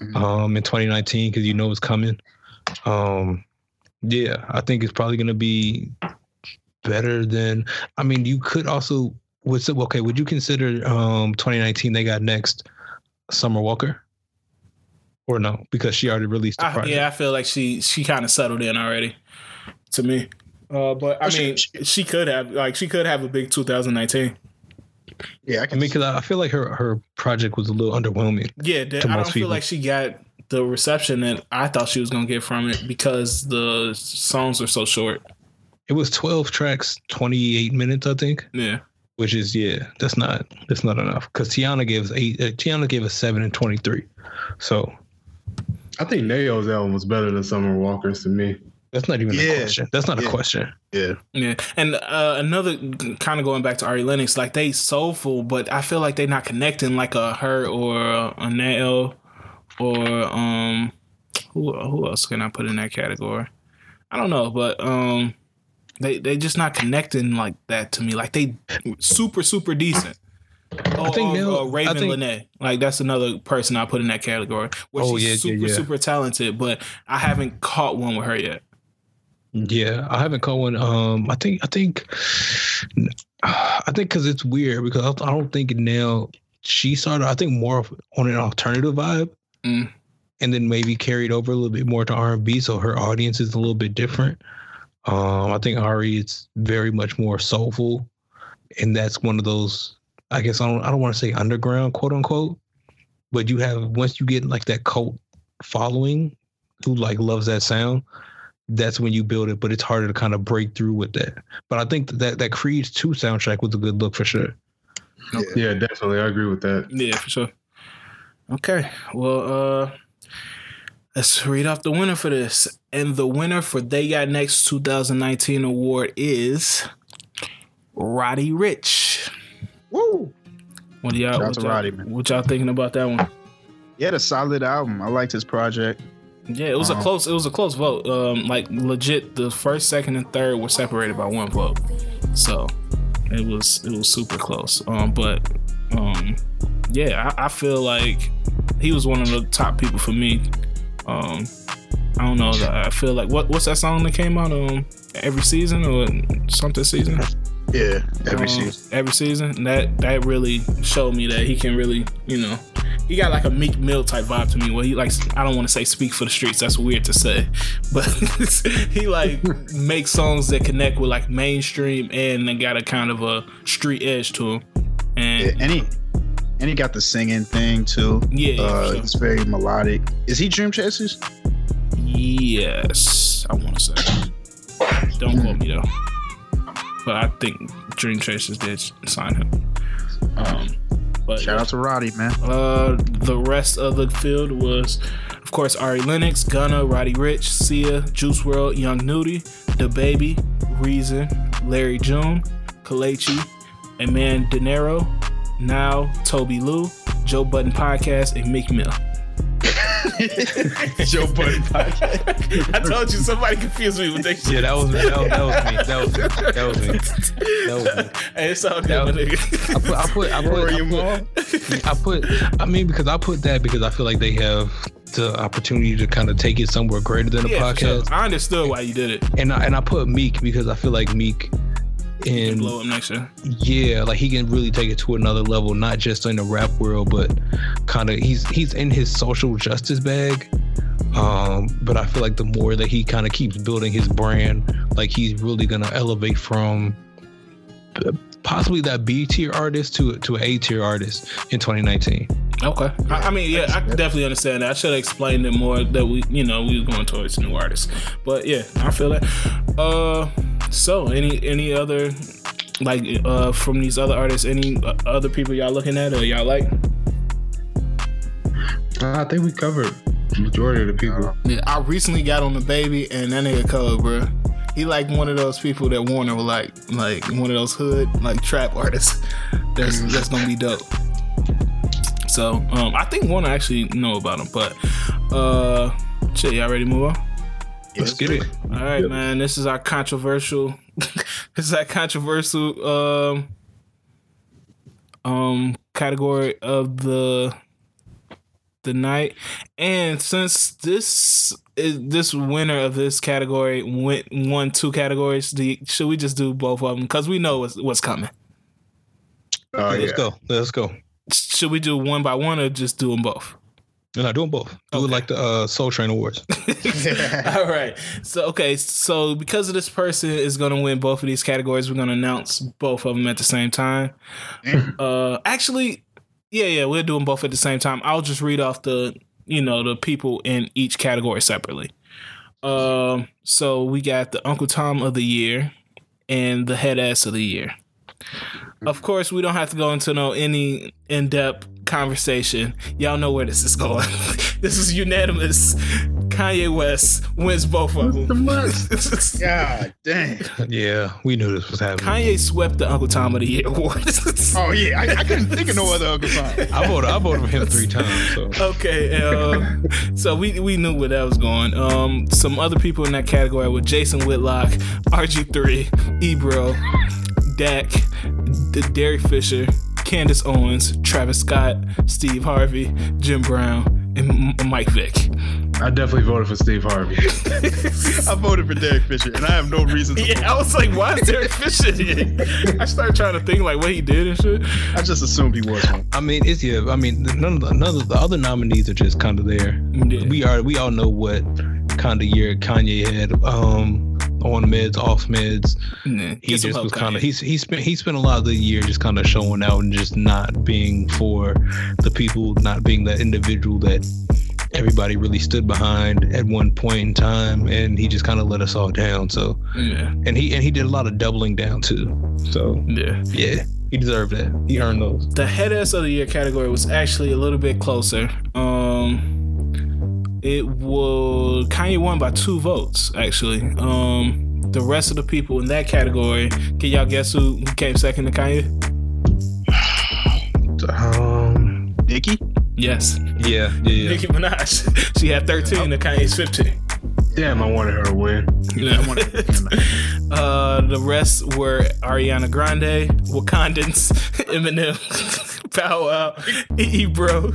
Mhm. um, in 2019 because you know it's coming. Um, yeah, I think it's probably gonna be better than. I mean, you could also would say, okay. Would you consider um, 2019 they got next Summer Walker? Or no, because she already released the I, yeah, I feel like she she kind of settled in already. To me, uh, but I Well, she- mean, she, could have like she could have a big 2019. yeah, I I mean, because I I feel like her her project was a little underwhelming. Yeah, that- To I don't most feel people. like she got the reception that I thought she was gonna get from it because the songs are so short. It was 12 tracks, 28 minutes, I think, Yeah, which is yeah, that's not that's not enough. Because Teyana gave us eight. Uh, Teyana gave us seven and 23, so I think Nao's album was better than Summer Walker's to me. that's not even Yeah. a question. That's not Yeah. a question. yeah, yeah, and uh, another kind of going back to Ari Lennox, like they soulful, but I feel like they're not connecting like a her or a Nail or um who who else can I put in that category? I don't know, but um they they just not connecting like that to me. Like they super super decent. Oh, think oh, Nell- oh, Raven I think- Lene. Like that's another person I put in that category. Where Oh, she's yeah, super yeah. super talented, but I haven't caught one with her yet. Yeah, I haven't caught one. Um, I think I think I think because it's weird because I I don't think now she started. I think more of on an alternative vibe, Mm. and then maybe carried over a little bit more to R and B. So her audience is a little bit different. Um, I think Ari is very much more soulful, and that's one of those I guess I don't I don't want to say underground, quote unquote, but you have once you get like that cult following who like loves that sound, that's when you build it. But it's harder to kind of break through with that. But I think that that Creed two soundtrack was a good look for sure. Yeah, definitely. I agree with that. Yeah, for sure. Okay. Well, uh let's read off the winner for this. And the winner for They Got Next 2019 award is Roddy Ricch. Woo! What y'all, Shout what, y'all Roddy, man. what y'all thinking about that one? He had a solid album. I liked his project. Yeah, it was a Uh-huh. close. It was a close vote. Um, like legit, the first, second, and third were separated by one vote. So it was it was super close. Um, but um, yeah, I, I feel like he was one of the top people for me. Um, I don't know. I feel like what what's that song that came out um every season or something season? Yeah, every Um, season. Every season. That that really showed me that he can really, you know, he got like a Meek Mill type vibe to me. Where he likes, I don't want to say speak for the streets. That's weird to say, but he like makes songs that connect with like mainstream and they got a kind of a street edge to him. Yeah, And and he and he got the singing thing too. yeah, Uh, sure. It's very melodic. Is he Dream Chasers? yes, I want to say. Don't quote me though, but I think Dream Chasers did sign him. Um, but Shout out to Roddy, man. Uh, the rest of the field was, of course, Ari Lennox, Gunna, Roddy Ricch, Sia, Juice WRLD, Young Nudy, The Baby, Reason, Larry June, Kalechi, Aman Dinero, Nao, Tobi Lou, Joe Budden Podcast, and Meek Mill. Joe Budden podcast. I told you somebody confused me with that shit. Yeah, that was that was, that was me. That was me. That was me. That was me. Hey, it's all good, That my nigga. I put, I put, I put, Rory I put, I put, I mean, because I put that because I feel like they have the opportunity to kind of take it somewhere greater than a Yeah, for sure. podcast, I understood why you did it. and I, and I put Meek because I feel like Meek, And and blow up next year. yeah, like he can really take it to another level, not just in the rap world, but kind of he's he's in his social justice bag. Um, but I feel like the more that he kind of keeps building his brand, like he's really gonna elevate from possibly that B tier artist to to an A tier artist in 2019. Okay. I, I mean, yeah, I definitely understand that. I should have explained it more that we, you know, we were going towards new artists. But yeah, I feel that. Uh, so any any other like uh from these other artists, any uh, other people y'all looking at or y'all like? Uh, I think we covered majority of the people. Yeah, I recently got on the baby and that nigga cold, bro. He like one of those people that Warner will like, like one of those hood like trap artists. That's that's gonna be dope. So um, I think Warner actually know about him, but uh, shit, y'all ready to move on? Let's get it. All right, man. This is our controversial. this is our controversial um um category of the the night, and since this is this winner of this category went won two categories, do you, should we just do both of them? Because we know what's what's coming. Oh Let's yeah. go. Let's go. Should we do one by one or just do them both? We're not doing both. Do it Okay. like the uh, Soul Train Awards. All right. So okay. So because of this person is going to win both of these categories, we're going to announce both of them at the same time. Uh, actually, yeah, yeah, we're doing both at the same time. I'll just read off the you know the people in each category separately. Um. So we got the Uncle Tom of the year and the head ass of the year. Of course, we don't have to go into no any in depth conversation. Y'all know where this is going. this is unanimous. Kanye West wins both of them. God dang. yeah, we knew this was happening. Kanye swept the Uncle Tom of the Year award. Oh yeah. I, I couldn't think of no other Uncle Tom. I voted. I voted for him three times. So okay, uh, so we we knew where that was going. Um, some other people in that category were Jason Whitlock, RG3, Ebro, Dak, D- Derek Fisher, Candace Owens, Travis Scott, Steve Harvey, Jim Brown, and M- Mike Vick. I definitely voted for Steve Harvey. I voted for Derek Fisher, and I have no reason to. Yeah, I was like, why is Derek Fisher here? I started trying to think like what he did and shit. I just assumed he was one. I mean, it's yeah. I mean, none of the, none of the other nominees are just kind of there. Yeah. We are. We all know what kind of year Kanye had. Um, on meds, off meds. Yeah, He just was kind of he's he spent he spent a lot of the year just kind of showing out and just not being for the people, not being that individual that everybody really stood behind at one point in time, and he just kind of let us all down. So Yeah, and he and he did a lot of doubling down too. So yeah. yeah, he deserved that. He earned those. The head ass of the year category was actually a little bit closer. Um, it was Kanye won by two votes actually. Um, the rest of the people in that category, can y'all guess who who came second to Kanye? Um, Nicki? Yes, Yeah, yeah, yeah. Nicki Minaj. she had 13 to Kanye's 15. damn, I wanted her to win. Yeah. I wanted to win. Uh, the rest were Ariana Grande, Wakandans, Eminem, Bow Wow, E Bro,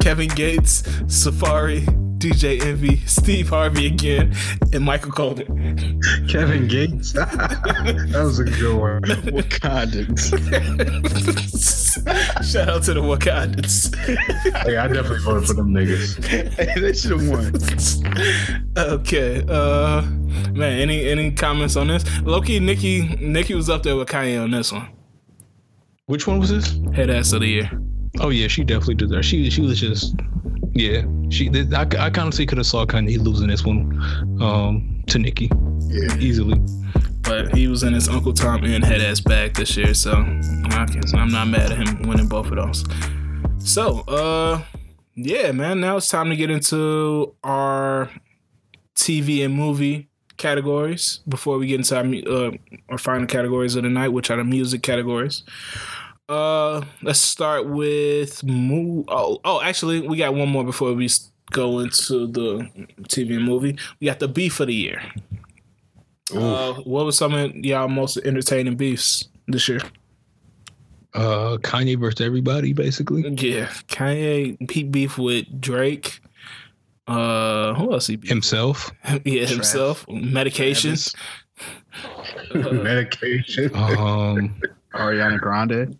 Kevin Gates, Safaree, DJ Envy, Steve Harvey again, and Michael Colden. Kevin Gates. that was a good one. Wakandans. Shout out to the Wakandans. Hey, I definitely voted for them niggas. hey, they should have won. okay, uh, man, any any comments on this? Loki, Nicki, Nicki was up there with Kanye on this one. Which one was this? Head ass of the year. Oh yeah, she definitely did that. She she was just yeah. She. I, I kind of see could have saw Kanye losing this one um to Nicki Yeah. easily. but he was in his Uncle Tom and head ass bag this year, so I can, I'm not mad at him winning both of those. So, uh, yeah, man, now it's time to get into our TV and movie categories before we get into our uh, our final categories of the night, which are the music categories. Uh, let's start with move. Oh, oh, actually, we got one more before we go into the TV and movie. We got the beef of the year. Uh, what was some of y'all most entertaining beefs this year? Uh, Kanye versus everybody basically. Yeah, Kanye he beef with Drake. Uh, who else he beef? Himself. yeah, himself. Medications. Medication. Um, Ariana Grande.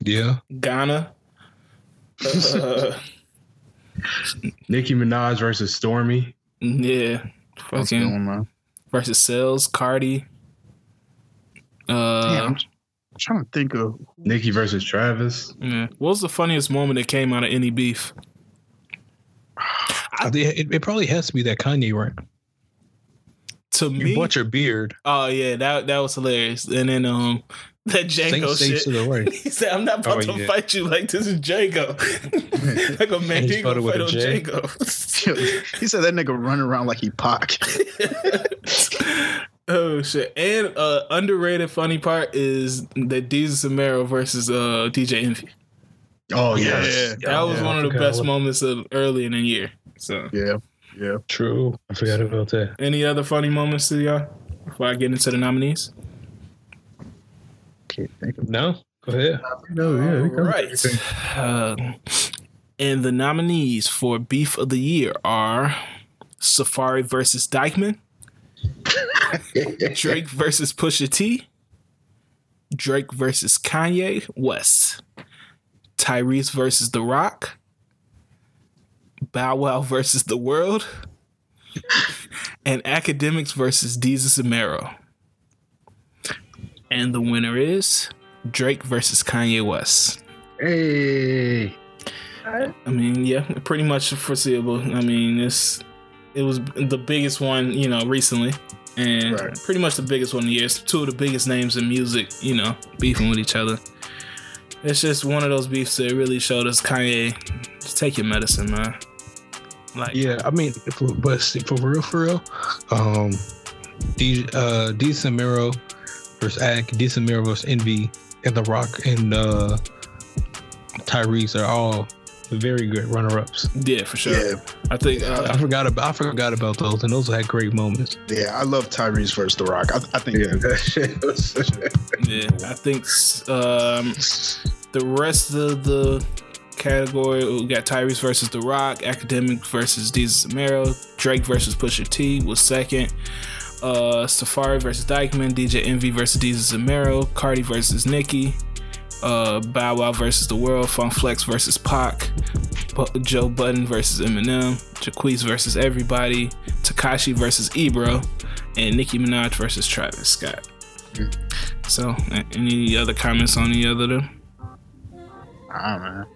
Yeah. Ghana. Uh, Nicki Minaj versus Stormy. yeah, fucking versus Sales, Cardi. Damn, Uh, I'm trying to think of Nicki versus Travis. yeah. What was the funniest moment that came out of any beef? I think it, it probably has to be that Kanye rant. To me. You me, bought your beard. oh yeah, that that was hilarious. And then um, that Saint Django stays shit. the. He said, "I'm not about Oh, to yeah. fight you like this is Django. like a man, And he he gonna with fight a on J. Django." he said that nigga running around like he Pac. oh shit! And uh, underrated funny part is that Desus and Mero versus uh, DJ Envy. Oh Yeah. yes. That was Yeah, one of the forgot best moments of early in the year. So, yeah, yeah. True. I forgot about that. any other funny moments to y'all before I get into the nominees? Can't think of No. Go ahead. No, yeah. All right. Uh, and the nominees for Beef of the Year are Safaree versus Dyckman, Drake versus Pusha T, Drake versus Kanye West, Tyrese versus The Rock, Bow Wow versus The World, and Akademiks versus Desus and Mero. And the winner is Drake versus Kanye West. Hey. I mean, yeah, pretty much foreseeable. I mean, it's it was the biggest one, you know, recently, and Right. pretty much the biggest one of the year. It's two of the biggest names in music, you know, beefing with each other. It's just one of those beefs that really showed us Kanye, just take your medicine, man. Like, Yeah, I mean, for, but for real, for real, um, D, uh, D. Samiro versus Ack, D. Samiro versus Envy, and The Rock and uh, Tyrese are all very good runner-ups. yeah, for sure. Yeah, I think I uh, forgot about I forgot about those, and those had great moments. yeah. I love Tyrese versus The Rock. I, I think Yeah, that shit was yeah, I think um, the rest of the category we got Tyrese versus The Rock, Academic versus Desus and Mero, Drake versus Pusha T was second. Uh, Safaree versus Dyckman, DJ Envy versus Desus and Mero, Cardi versus Nicki, uh, Bow Wow versus the World, Funk Flex versus Pac, Joe Budden versus Eminem, Jacquees versus Everybody, Tekashi versus Ebro, and Nicki Minaj versus Travis Scott. So, any other comments on any other of them? Ah, man.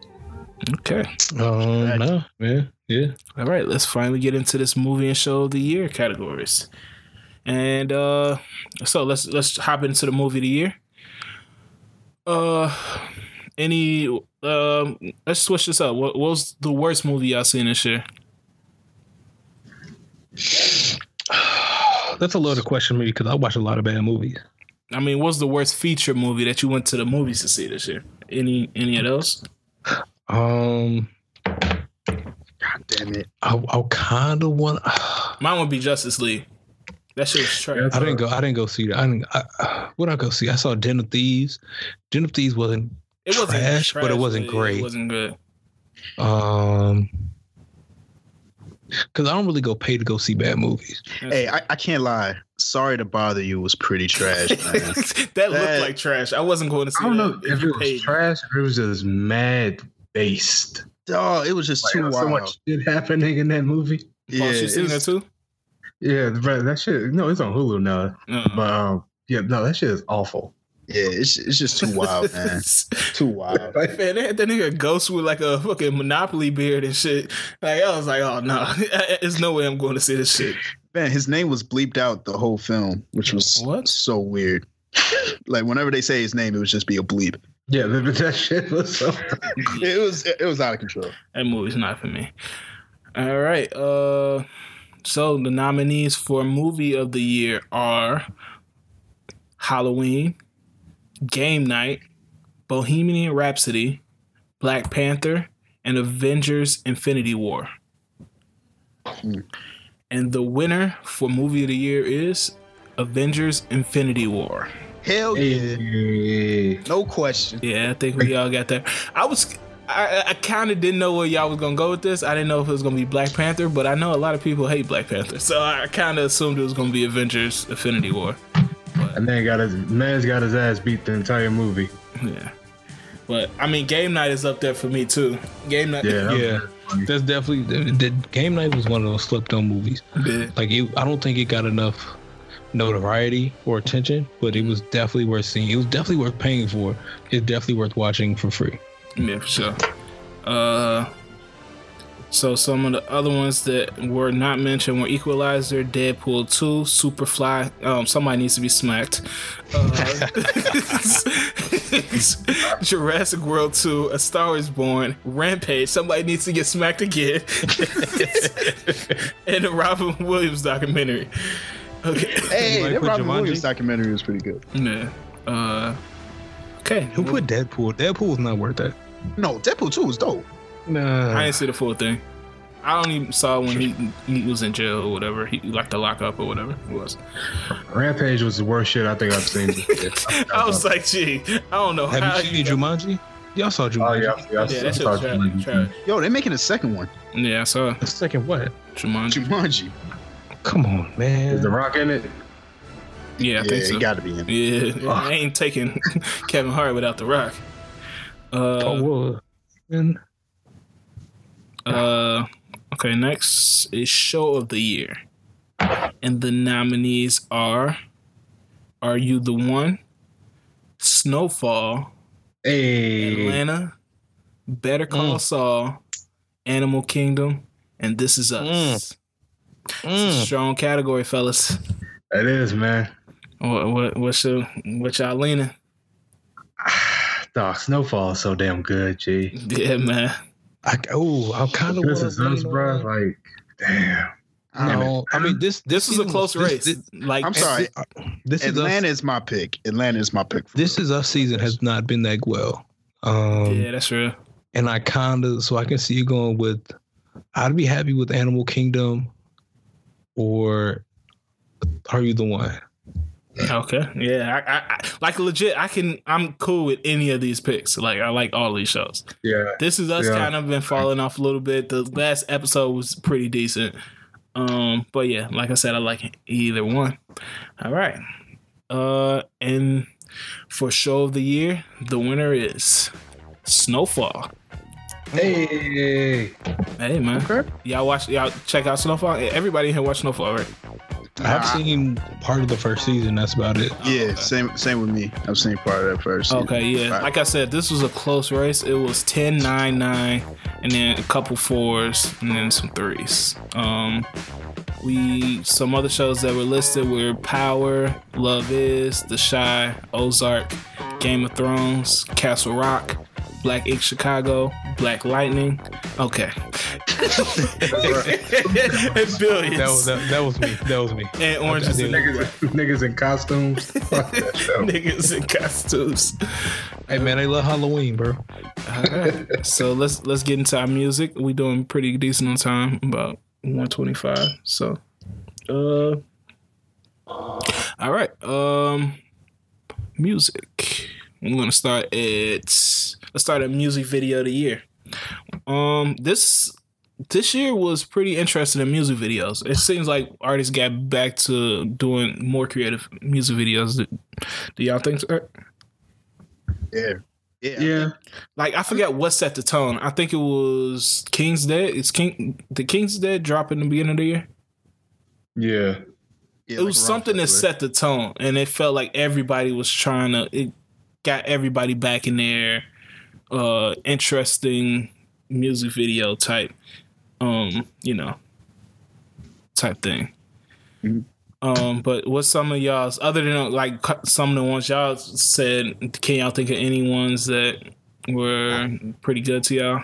Okay. Um, no, yeah, yeah. All right, let's finally get into this movie and show of the year categories. And uh so let's let's hop into the movie of the year. Uh any um let's switch this up. What, what was the worst movie y'all seen this year? That's a loaded question for me because I watch a lot of bad movies. I mean, what's the worst feature movie that you went to the movies to see this year? Any any of those? Um, God damn it. I, I kind of want. Mine would be Justice League. That shit was trash. I didn't go. I didn't go see that. I didn't. I, what I go see? I saw Den of Thieves. Den of Thieves wasn't. It wasn't trash, but it wasn't great. It wasn't good. Um, because I don't really go pay to go see bad movies. Hey, I, I can't lie. Sorry to bother you was pretty trash, man. that looked like trash. I wasn't going to see I don't know if you it was paid. trash or it was just mad based. oh, it was just Like, too there was so wild. much shit happening in that movie. yeah, oh, she seen that too? Yeah, but that shit. No, it's on Hulu now. Uh, But um, yeah, no, that shit is awful. yeah, it's it's just too wild, man. Too wild. Man, they had that nigga ghost with like a fucking Monopoly beard and shit. Like I was like, oh no, there's no way I'm going to see this shit. Man, his name was bleeped out the whole film, which was What? so weird. like whenever they say his name, it would just be a bleep. Yeah, but that shit was so. It was it was out of control. That movie's not for me. All right. Uh, so the nominees for movie of the year are Halloween, Game Night, Bohemian Rhapsody, Black Panther, and Avengers: Infinity War. Hmm. And the winner for movie of the year is Avengers: Infinity War. Hell yeah, Hey. no question. Yeah, I think we all got that. I was, I, I kind of didn't know where y'all was gonna go with this. I didn't know if it was gonna be Black Panther, but I know a lot of people hate Black Panther, so I kind of assumed it was gonna be Avengers: Infinity War. And then got his man's got his ass beat the entire movie. Yeah, but I mean, Game Night is up there for me too. Game Night, Yeah, Yeah. funny. That's definitely the, the Game Night was one of those slept on movies. Yeah. Like it, I don't think it got enough notoriety or attention, but it was definitely worth seeing. It was definitely worth paying for. It's definitely worth watching for free. Yeah, for sure. Uh, so some of the other ones that were not mentioned were Equalizer, Deadpool 2, Superfly. Um, somebody needs to be smacked. Uh, Jurassic World 2, A Star Is Born, Rampage. Somebody needs to get smacked again. and the Robin Williams documentary. Okay. Hey, Somebody that put Robin Jumanji? Williams documentary was pretty good. Yeah. Uh, okay. Who put Deadpool? Deadpool was not worth that. No, Deadpool 2 was dope. Nah. I didn't see the full thing. I only saw when he he was in jail or whatever. He like the lockup or whatever it was. Rampage was the worst shit I think I've seen. I was like, gee, I don't know Have how you seen Jumanji? Y'all saw oh Jumanji. yeah, yeah, Yeah, that shit I saw. Jumanji. Yo, they're making a second one. Yeah, I saw The second what? Jumanji. Jumanji. Come on, man. Is the Rock in it? Yeah, I Yeah, think so. it got to be in. It. Yeah, I ain't taking Kevin Hart without The Rock. oh, Uh, well, man. uh, okay. Next is show of the year, and the nominees are: Are You the One? Snowfall, Hey, Atlanta, Better Call Mm. Saul, Animal Kingdom, and This Is Us. It's a Mm. strong category, fellas. it is man. What what what's your what y'all leaning? Dog, Snowfall is so damn good, G. Yeah, man. I, oh, I kind of This is us, bro. Like, damn. I no, I mean this. This is a close was- race. This, like I'm sorry. this is Atlanta us. is my pick. Atlanta is my pick. For This is us season has not been that well. Um, Yeah, that's real. and I kind of so I can see you going with. I'd be happy with Animal Kingdom, or Are You the One? Okay. Yeah, I, I, I like legit. I can. I'm cool with any of these picks. Like I like all these shows. Yeah. This is us Yeah. kind of been falling off a little bit. The last episode was pretty decent. Um, but yeah, like I said, I like either one. All right. Uh, and for show of the year, the winner is Snowfall. Hey, Hey man, Okay. y'all watch y'all check out Snowfall. Everybody here watch Snowfall, right? I've seen part of the first season. That's about it. Yeah, same same with me. I've seen part of that first. season. Okay, yeah. Right. Like I said, this was a close race. It was 10 9 9 and then a couple fours and then some threes. Um we some other shows that were listed were Power, Love Is, The Chi, Ozark, Game of Thrones, Castle Rock, Black Ink Chicago, Black Lightning. Okay. and billions. That was that, that was me. That was me. and Orange is the niggas, niggas in costumes. Fuck that show. niggas in costumes. Hey man, I love Halloween, bro. Alright. so let's let's get into our music. We doing pretty decent on time, about 125. So uh all right. Um music. I'm gonna start at let's start at music video of the year. Um this this year was pretty interesting in music videos. It seems like artists got back to doing more creative music videos. Do, do y'all think so? Yeah. Yeah. Yeah, Like I forget what set the tone. I think it was King's Dead. It's King the King's Dead drop in the beginning of the year. yeah. Yeah, it was something that set the tone, and it felt like everybody was trying to. It got everybody back in their uh interesting music video type, um, you know, type thing. Mhm. Um, but what's some of y'all's other than like some of the ones y'all said? Can y'all think of any ones that were pretty good to y'all?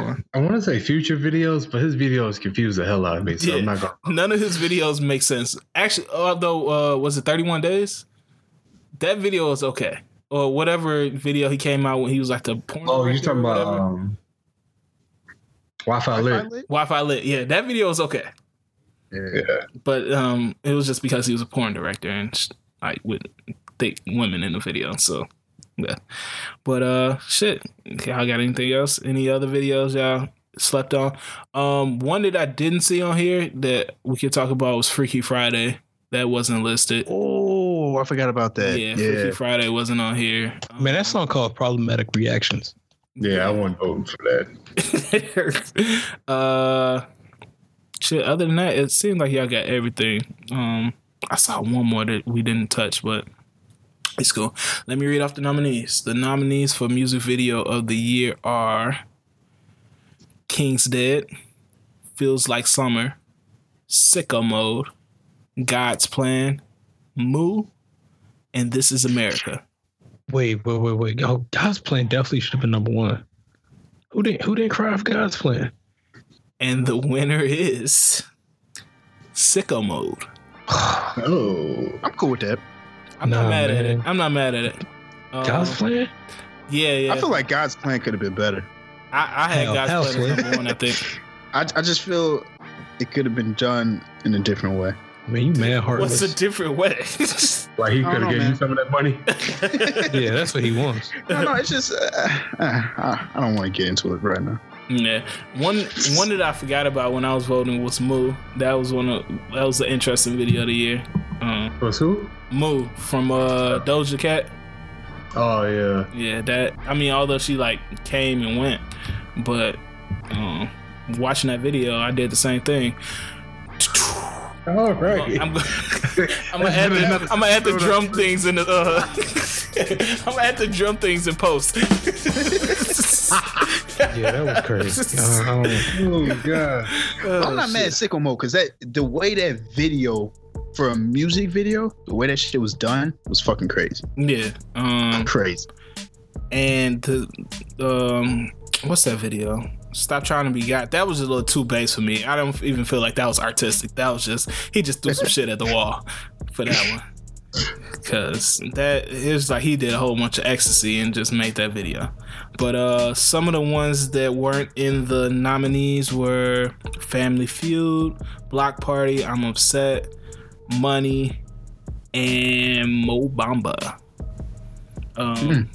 Or- I want to say future videos, but his videos confuse the hell out of me. So I'm Yeah. not gonna. None of his videos make sense. Actually, although uh was it 31 days? That video is okay. Or whatever video he came out when he was like the porn. Oh, you're talking about um, Wi-Fi Wi-Fi lit. lit? Wi-Fi lit. Yeah, that video was okay. Yeah. Yeah, But um it was just because he was a porn director and sh- like with thick women in the video. So yeah. But uh shit. Y'all got anything else? Any other videos y'all slept on? Um one that I didn't see on here that we could talk about was Freaky Friday. That wasn't listed. Oh, I forgot about that. Yeah, Yeah. Freaky Friday wasn't on here. Man, that song called "Problematic Reactions." yeah. I wasn't voting for that. uh, shit. Other than that, it seemed like y'all got everything. Um, I saw one more that we didn't touch, but it's cool. Let me read off the nominees. The nominees for music video of the year are King's Dead, Feels Like Summer, Sicko Mode, God's Plan, Moo, and This Is America. Wait, wait, wait, wait. Oh, God's Plan definitely should have been number one. Who didn't Who didn't cry for God's Plan? And the winner is Sicko Mode. Oh, I'm cool with that. I'm not Nah, mad at it. I'm not mad at it. Um, God's Plan? Yeah, yeah. I feel like God's plan could have been better. I, I had Hell, God's hell, plan as number one. I think. I, I just feel it could have been done in a different way. Man, you mad heartless. What's heartless. a different way? like he I could don't have know, gave you some of that money. yeah, that's what he wants. No, no, it's just uh, uh, I I don't want to get into it right now. yeah. One one that I forgot about when I was voting was Moo. That was one of that was an interesting video of the year. Um, Was who? Moo from uh, Doja Cat. Oh yeah. Yeah, that. I mean, although she like came and went, but um, watching that video, I did the same thing. All right. I'm, go- I'm gonna add the, I'm gonna add the drum things in the. Uh, I'm gonna add the drum things in post. Yeah, that was crazy. I don't- oh god. I'm not mad at Sicko Mode because that the way that video for a music video, the way that shit was done was fucking crazy. Yeah. Um. Crazy. And the um. What's that video? Stop trying to be God. That was a little too base for me. I don't even feel like that was artistic. That was just he just threw some shit at the wall for that one. Cause that it was like he did a whole bunch of ecstasy and just made that video. But uh some of the ones that weren't in the nominees were Family Feud, Block Party, I'm Upset, Money, and Mo Bamba. Um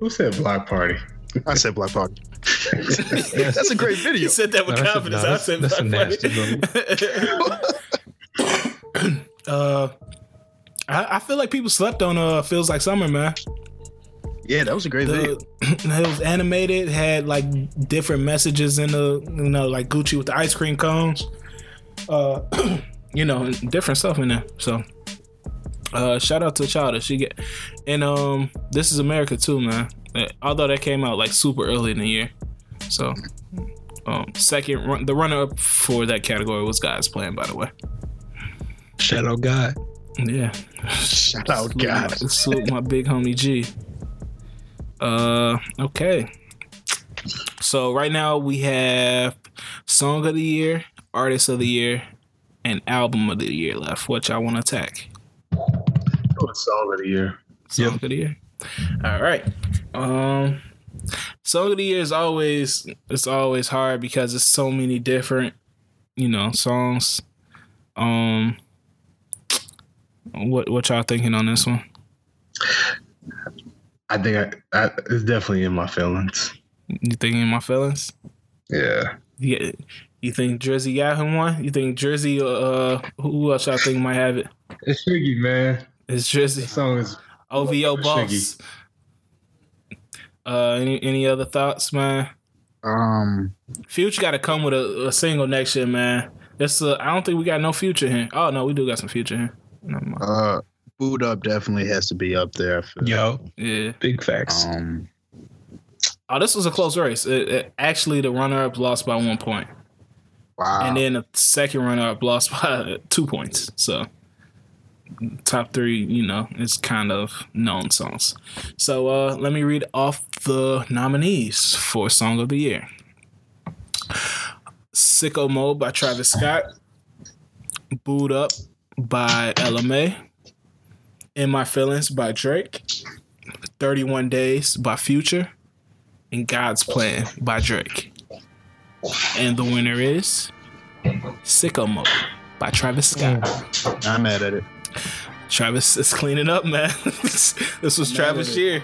Who said block party? I said Black Party. That's a great He video. said that with No, confidence. no, I that's- said that's a Black nasty uh, I, I feel like people slept on uh feels like summer, man. Yeah, that was a great video. It was animated, had like different messages in the you know like Gucci with the ice cream cones, uh, you know, different stuff in there. So, uh, shout out to Childish. She get and um, this is America too, man. Although that came out like super early in the year, so um, second run, the runner up for that category was God's Plan, by the way. Shout out God. Yeah. Shout out, God. Salute my big homie G. Uh, okay. So right now we have song of the year, artist of the year, and album of the year left. What y'all want to attack? Song of the year. Song of the year. All right. Um, song of the year is always it's always hard because it's so many different, you know, songs. Um, what what y'all thinking on this one? I think I, I it's definitely in my feelings. You thinking in my feelings? Yeah. Yeah. You think Jersey got him one? You think Jersey? Uh, who else y'all think might have it? It's tricky, man. It's Jersey. The song is OVO Shiggy. Boss. Uh, any any other thoughts, man? Um, Future got to come with a, a single next year, man. That's uh, I don't think we got no future here. Oh no, we do got some future here. Never mind. uh, Boo'd Up definitely has to be up there. I feel. Yo, Yeah. big facts. Um, Oh, this was a close race. It, it- actually, the runner up lost by one point, wow. and then the second runner up lost by two points. So top three, you know, it's kind of known songs. So uh, let me read off the nominees for Song of the Year. Sicko Mode by Travis Scott. Boo'd Up by Ella Mai. In My Feelings by Drake. 31 Days by Future. And God's Plan by Drake. And the winner is Sicko Mode by Travis Scott. I'm mad at it. Travis is cleaning up, man. this was Travis' year.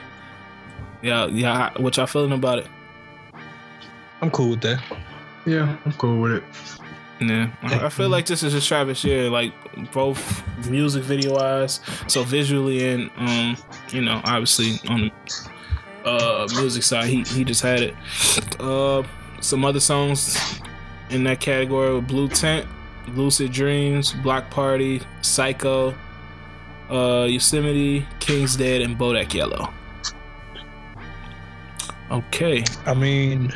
Yeah, yeah. What y'all feeling about it? I'm cool with that. Yeah, I'm cool with it. Yeah, I I feel like this is just Travis year, like both music video wise, so visually and um, you know, obviously on the uh music side, he he just had it. Uh, some other songs in that category with Blue Tint, Lucid Dreams, Block Party, Psycho, uh, Yosemite, King's Dead, and Bodak Yellow. Okay, I mean,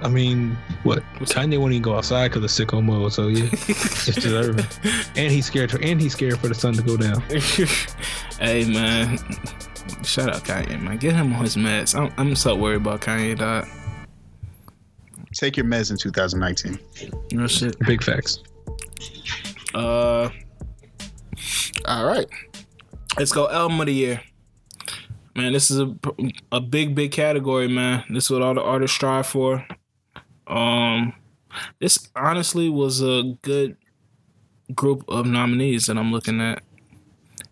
I mean, what? Kanye won't even go outside because of sicko mode. So yeah, it's deserving. And he's scared. For, and he's scared for the sun to go down. hey man, shout out Kanye man. Get him on his meds. I'm, I'm so worried about Kanye dog. Take your meds in 2019. Real shit. Big facts. Uh, all right, let's go album of the year. Man, this is a a big big category, man. This is what all the artists strive for. Um, this honestly was a good group of nominees that I'm looking at,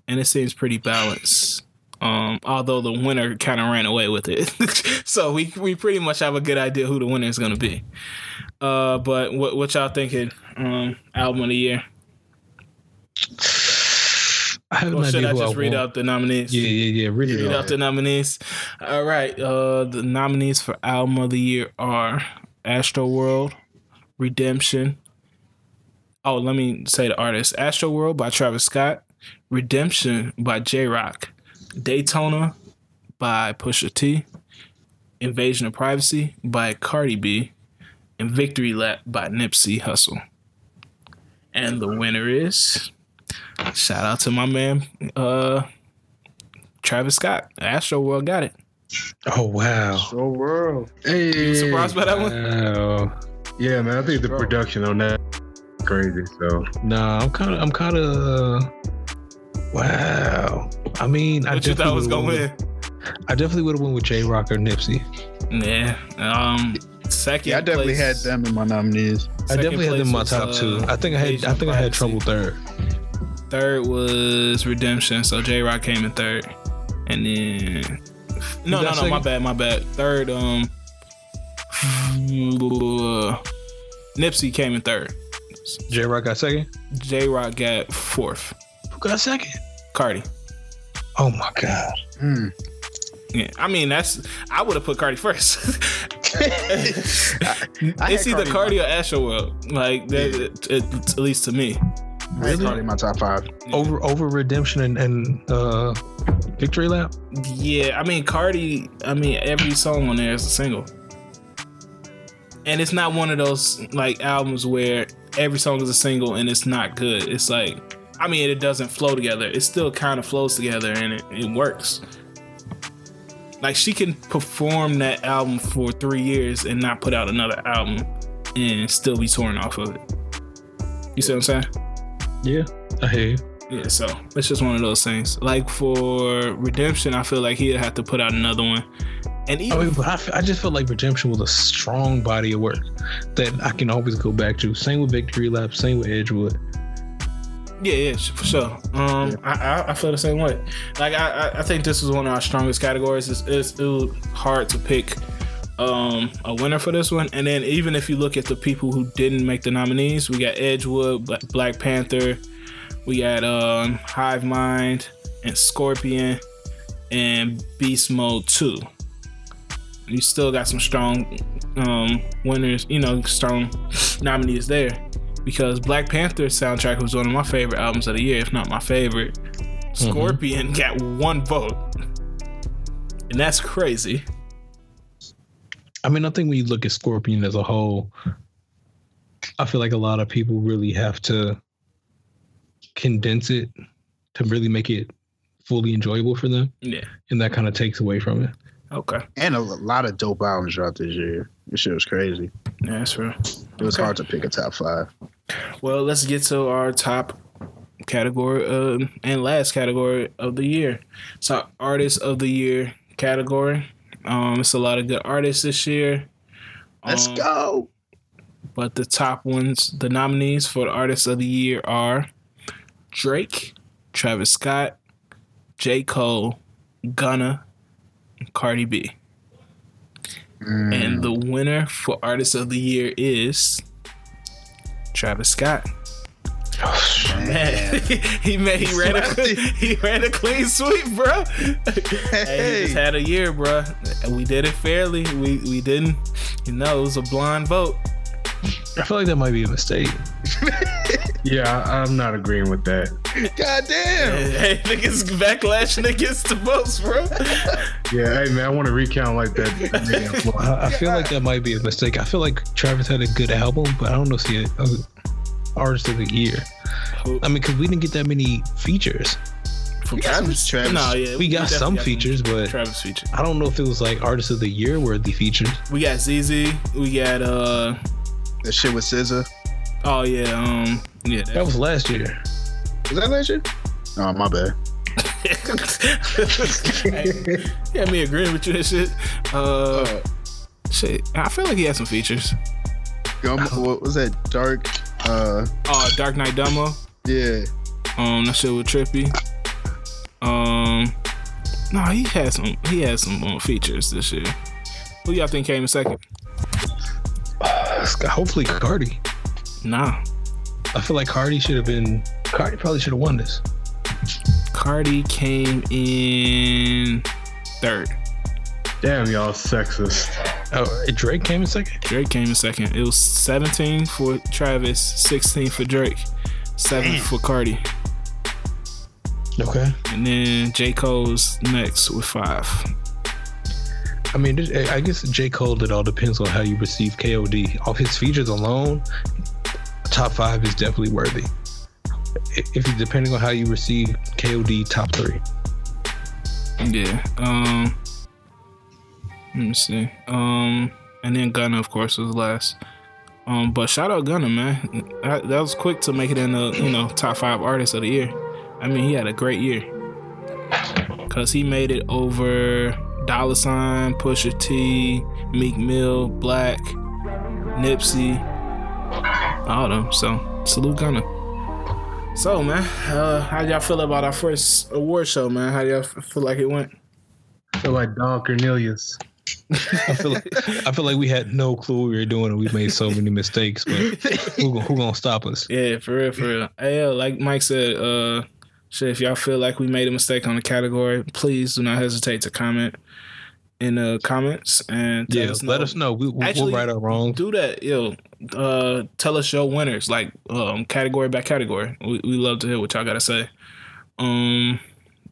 and it seems pretty balanced. Um, although the winner kind of ran away with it, so we we pretty much have a good idea who the winner is gonna be. Uh, but what what y'all thinking? Um, album of the year. I have Or should I just read want. out the nominees? Yeah, yeah, yeah. Read it Read out. out the nominees. All right. Uh, the nominees for album of the year are Astro World, Redemption. Oh, let me say the artist: Astro World by Travis Scott, Redemption by Jay Rock, Daytona by Pusha T, Invasion of Privacy by Cardi B, and Victory Lap by Nipsey Hussle. And the winner is shout out to my man, uh, Travis Scott. Astro World got it. Oh wow. So world. Hey, You surprised by that one? Wow. Yeah, man. I think the production on that is crazy. So Nah, I'm kind of, I'm kind of. Wow. I mean, I What you thought definitely was gonna would've- win? I definitely would have went with Jay Rock or Nipsey. Yeah. Um. Second. Yeah, I definitely place- had them in my nominees. I definitely had them in my top was, two. uh, I think I had, Invasion I of think I had trouble third. Third was Redemption, so Jay Rock came in third, and then no, no, got no, my bad, my bad. Third, um, Nipsey came in third. Jay Rock got second. Jay Rock got fourth. Who got second? Cardi. Oh my god. Hmm. Yeah, I mean that's I would have put Cardi first. I it's had either Cardi Cardi or Astro World. Like that, it- it- at least to me. I had Cardi my top five. Over over redemption and, and uh victory lap. Yeah, I mean Cardi. I mean every song on there is a single, and it's not one of those like albums where every song is a single and it's not good. It's like, I mean, it doesn't flow together. It still kind of flows together and it, it works. Like she can perform that album for three years and not put out another album and still be torn off of it. You see what I'm saying? Yeah, I hear you. Yeah, so it's just one of those things. Like for Redemption, I feel like he'd have to put out another one. And I even mean, but I, I just felt like redemption was a strong body of work that I can always go back to. Same with victory lap. Same with Edgewood. Yeah, yeah, for sure. Um, I, I I feel the same way. Like I I- I think this is one of our strongest categories. It's, it's hard to pick um a winner for this one. And then even if you look at the people who didn't make the nominees, we got Edgewood, Black Panther, we got um Hive Mind and Scorpion and Beast Mode Two. You still got some strong um winners, you know, strong nominees there. Because Black Panther soundtrack was one of my favorite albums of the year, if not my favorite. Mm-hmm. Scorpion got one vote. And that's crazy. I mean, I think when you look at Scorpion as a whole, I feel like a lot of people really have to condense it to really make it fully enjoyable for them, Yeah. and that kind of takes away from it. Okay. And a lot of dope albums dropped this year. This shit was crazy. Yeah, that's real. It was Okay. hard to pick a top five. Well, let's get to our top category uh, and last category of the year. So, artist of the year category. Um, it's a lot of good artists this year. Let's Um, go. But the top ones, the nominees for the artist of the year are Drake, Travis Scott, J. Cole, Gunna, and Cardi B. Mm. And the winner for artist of the year is Travis Scott. Man, he made he ran a he ran a clean sweep, bro. Hey, he just had a year, bro. And we did it fairly. We we didn't, you know, it was a blind vote. I feel like that might be a mistake. Yeah, I, I'm not agreeing with that. God damn. Hey, niggas backlashing against the votes, bro. Yeah, hey man, I want to recount like that. nigga in Florida. I, I feel like that might be a mistake. I feel like Travis had a good album, but I don't know if he had a artist of the year. I mean, because we didn't get that many features. From got some Travis. No, yeah, We got definitely some got features, but Travis features. I don't know if it was like artist of the year worthy features. We got ZEZE. We got uh. That shit with SZA. Oh yeah. Um. Yeah. That was last year. Was that last year? Oh, my bad. yeah, me agreeing with you and shit. Uh, shit. I feel like he had some features. Gum, what was that? Dark. Uh, Oh, Dark Knight Dummo. yeah. Um, that shit was trippy. Um, no, he had some. He had some um, features this year. Who y'all think came in second? Uh, Hopefully, Cardi. Nah, I feel like Cardi should have been. Cardi probably should have won this. Cardi came in third. Damn, y'all sexist. Oh, uh, Drake came in second. Drake came in second. It was 17 for Travis, 16 for Drake, seven for Cardi, Okay. and then J Cole's next with five. I mean, I guess J. Cole, it all depends on how you receive KOD. Off his features alone, top five is definitely worthy. If you depending on how you receive KOD, top three. Yeah. Um. Let me see. Um. And then Gunna, of course, was last. Um. But shout out Gunna, man. That, was quick to make it in the you know top five artists of the year. I mean, he had a great year. Cause he made it over Dollar Sign, Pusha T, Meek Mill, Black, Nipsey, all of them. So salute Gunna. So man, uh, how y'all feel about our first award show, man? How y'all feel like it went? I feel like Don Cornelius. I feel like I feel like we had no clue what we were doing, and we made so many mistakes. But who, gon- who gonna stop us? Yeah, for real, for real. Hey, yo, like Mike said, uh, shit, if y'all feel like we made a mistake on the category, please do not hesitate to comment in the comments and tell Yeah, us let know. us know. We, we, Actually, we'll right our wrong. Do that, yo. Uh, tell us your winners, like um, category by category. We we love to hear what y'all gotta say. Um,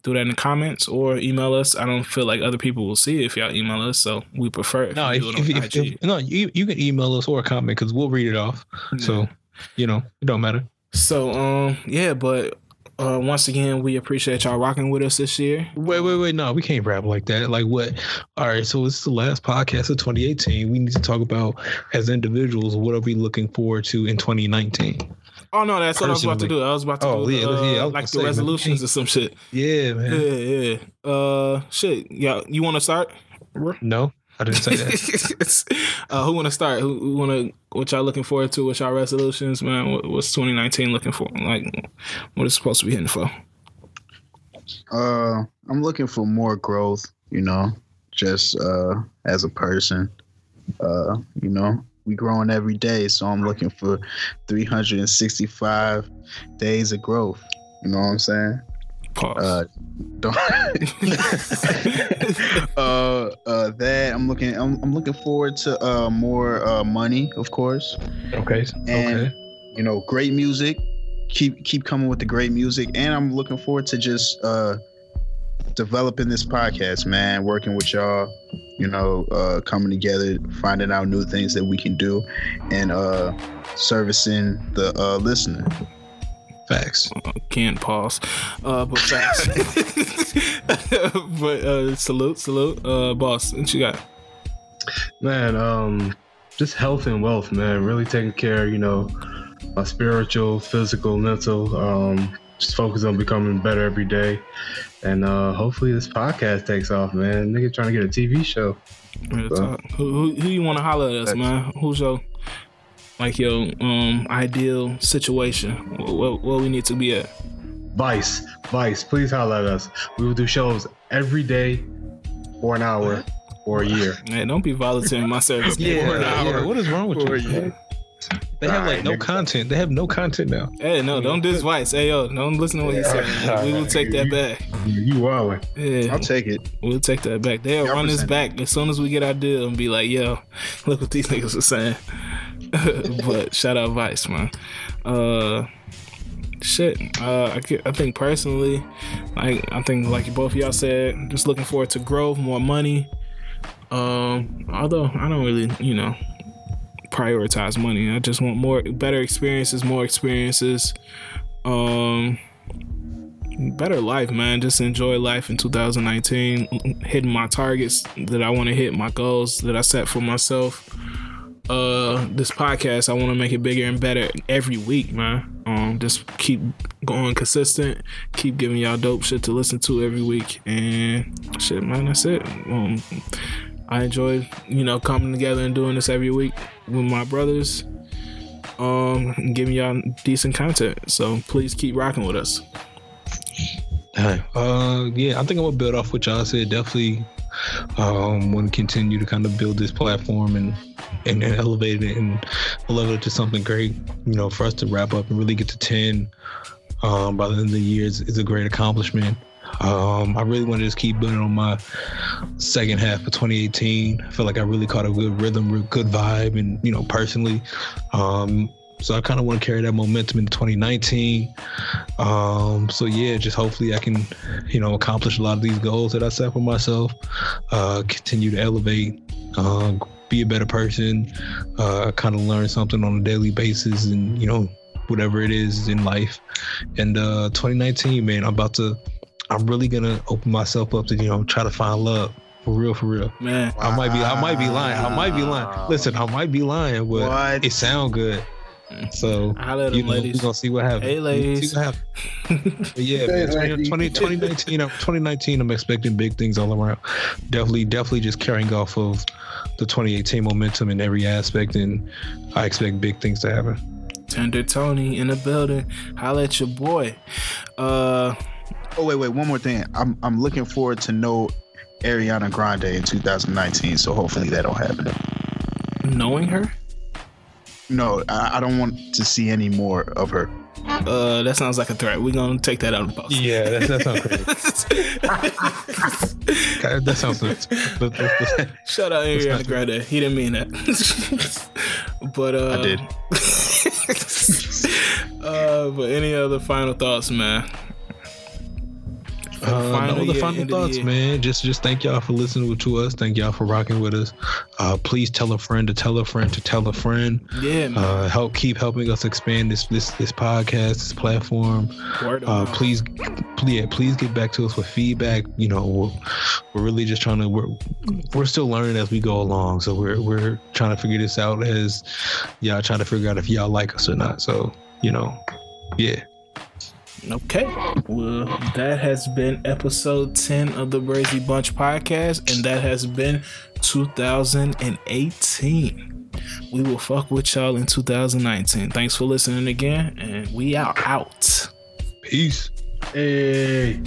do that in the comments or email us. I don't feel like other people will see it if y'all email us, so we prefer if No, you if, it if, if, if- no, you you can email us or comment because we'll read it off. So you know, it don't matter. So um yeah, but uh once again we appreciate y'all rocking with us this year. Wait, wait, wait. No, we can't rap like that. Like what? All right. So it's the last podcast of 2018. We need to talk about as individuals what are we looking forward to in 2019. Oh no, that's what I was about to do. I was about to Oh, do yeah, uh, yeah, like the say, resolutions hey. or some shit. Yeah, man. Yeah, yeah. Uh shit. Yeah, you wanna start? No, I didn't say that. uh who wanna start? Who, who wanna what y'all looking forward to? What's y'all resolutions, man? What, what's 2019 looking for? Like what is supposed to be hitting for? Uh, I'm looking for more growth. You know, just uh, as a person. Uh, you know, we growing every day, so I'm looking for 365 days of growth. You know what I'm saying? Pause. Uh, uh, uh, that I'm looking. I'm, I'm looking forward to uh more uh money, of course. okay. And Okay. you know, great music. Keep keep coming with the great music, and I'm looking forward to just uh developing this podcast, man. Working with y'all, you know, uh coming together, finding out new things that we can do, and uh servicing the uh listener. Facts. can't pause. Uh, but facts. but uh, salute, salute, uh, boss. What you got? Man, um, just health and wealth, man. Really taking care, you know, my spiritual, physical, mental. Um, just focus on becoming better every day. And uh hopefully this podcast takes off, man. Nigga trying to get a TV show. Real Uh. Who, who, who you want to holler at us, Thanks. man? Who's your like your um ideal situation? What, what, what we need to be at? Vice, Vice, please holler at us. We will do shows every day for an hour or a year. Man, don't be volunteering my service. Yeah, for an hour. yeah. What is wrong with For you? you. They have like Alright, no content. They have no content now. Hey, no, don't diss Vice. Hey, yo, don't listen to what he said. We will take that back. You wildin'. Yeah, I'll take it. we'll take that back. They'll Y'all run this back as soon as we get our deal and be like, yo, look what these niggas are saying. but shout out Vice, man. Uh, shit. Uh, I, I think personally, like I think like both of y'all said, just looking forward to growth, more money. Um, although I don't really, you know, prioritize money. I just want more, better experiences, more experiences. Um, better life, man. Just enjoy life in 2019, hitting my targets that I want to hit, my goals that I set for myself. Uh, this podcast, I want to make it bigger and better every week, man. Um, just keep going consistent, keep giving y'all dope shit to listen to every week, and shit, man. That's it. Um, I enjoy, you know, coming together and doing this every week with my brothers. Um, giving y'all decent content. So please keep rocking with us. Hey, uh, yeah, I think I'm gonna build off what y'all said. Definitely, um, want to continue to kind of build this platform and and, and elevate it and elevate it to something great. You know, for us to wrap up and really get to ten um, by the end of the year is, is a great accomplishment. Um, I really want to just keep building on my second half of 2018. I feel like I really caught a good rhythm, good vibe, and you know, personally, um, so I kind of want to carry that momentum into 2019. Um, so yeah, just hopefully I can, you know, accomplish a lot of these goals that I set for myself. Uh, continue to elevate, uh, be a better person, uh, kind of learn something on a daily basis, and you know, whatever it is in life. And uh, 2019, man, I'm about to. I'm really gonna open myself up to you know try to find love for real, for real. Man, I might be, I might be lying. I might be lying. Listen, I might be lying, but What? it sound good. So holla at you know, ladies. we're gonna see what happens. Hey, ladies. See what happens. Yeah, man, 20, 20, 2019, I'm- 2019, I'm expecting big things all around. Definitely, definitely just carrying off of the 2018 momentum in every aspect, and I expect big things to happen. Tender Tony in the building. Holla at your boy. Uh, Oh wait, wait, one more thing. I'm I'm looking forward to know Ariana Grande in 2019. So hopefully that'll happen. knowing her. No, I, I don't want to see any more of her. Uh, that sounds like a threat. We're gonna take that out of the box. Yeah, that, that sounds crazy. God, that sounds. Shout out Ariana Grande. He didn't mean that. but uh I did. uh but any other final thoughts, man? Uh, Final no, the final of the thoughts, man. Just, just thank y'all for listening to us. Thank y'all for rocking with us. Uh, please tell a friend to tell a friend to tell a friend. Yeah, man. Uh, help keep helping us expand this this this podcast, this platform. Uh, please, please, yeah, please get back to us with feedback. You know, we're, we're really just trying to we're we're still learning as we go along. So we're we're trying to figure this out as y'all trying to figure out if y'all like us or not. So you know, yeah. Okay. Well, that has been episode 10 of the Brazy Bunch podcast, and that has been 2018. We will fuck with y'all in 2019. Thanks for listening again, and we are out. Peace. Hey.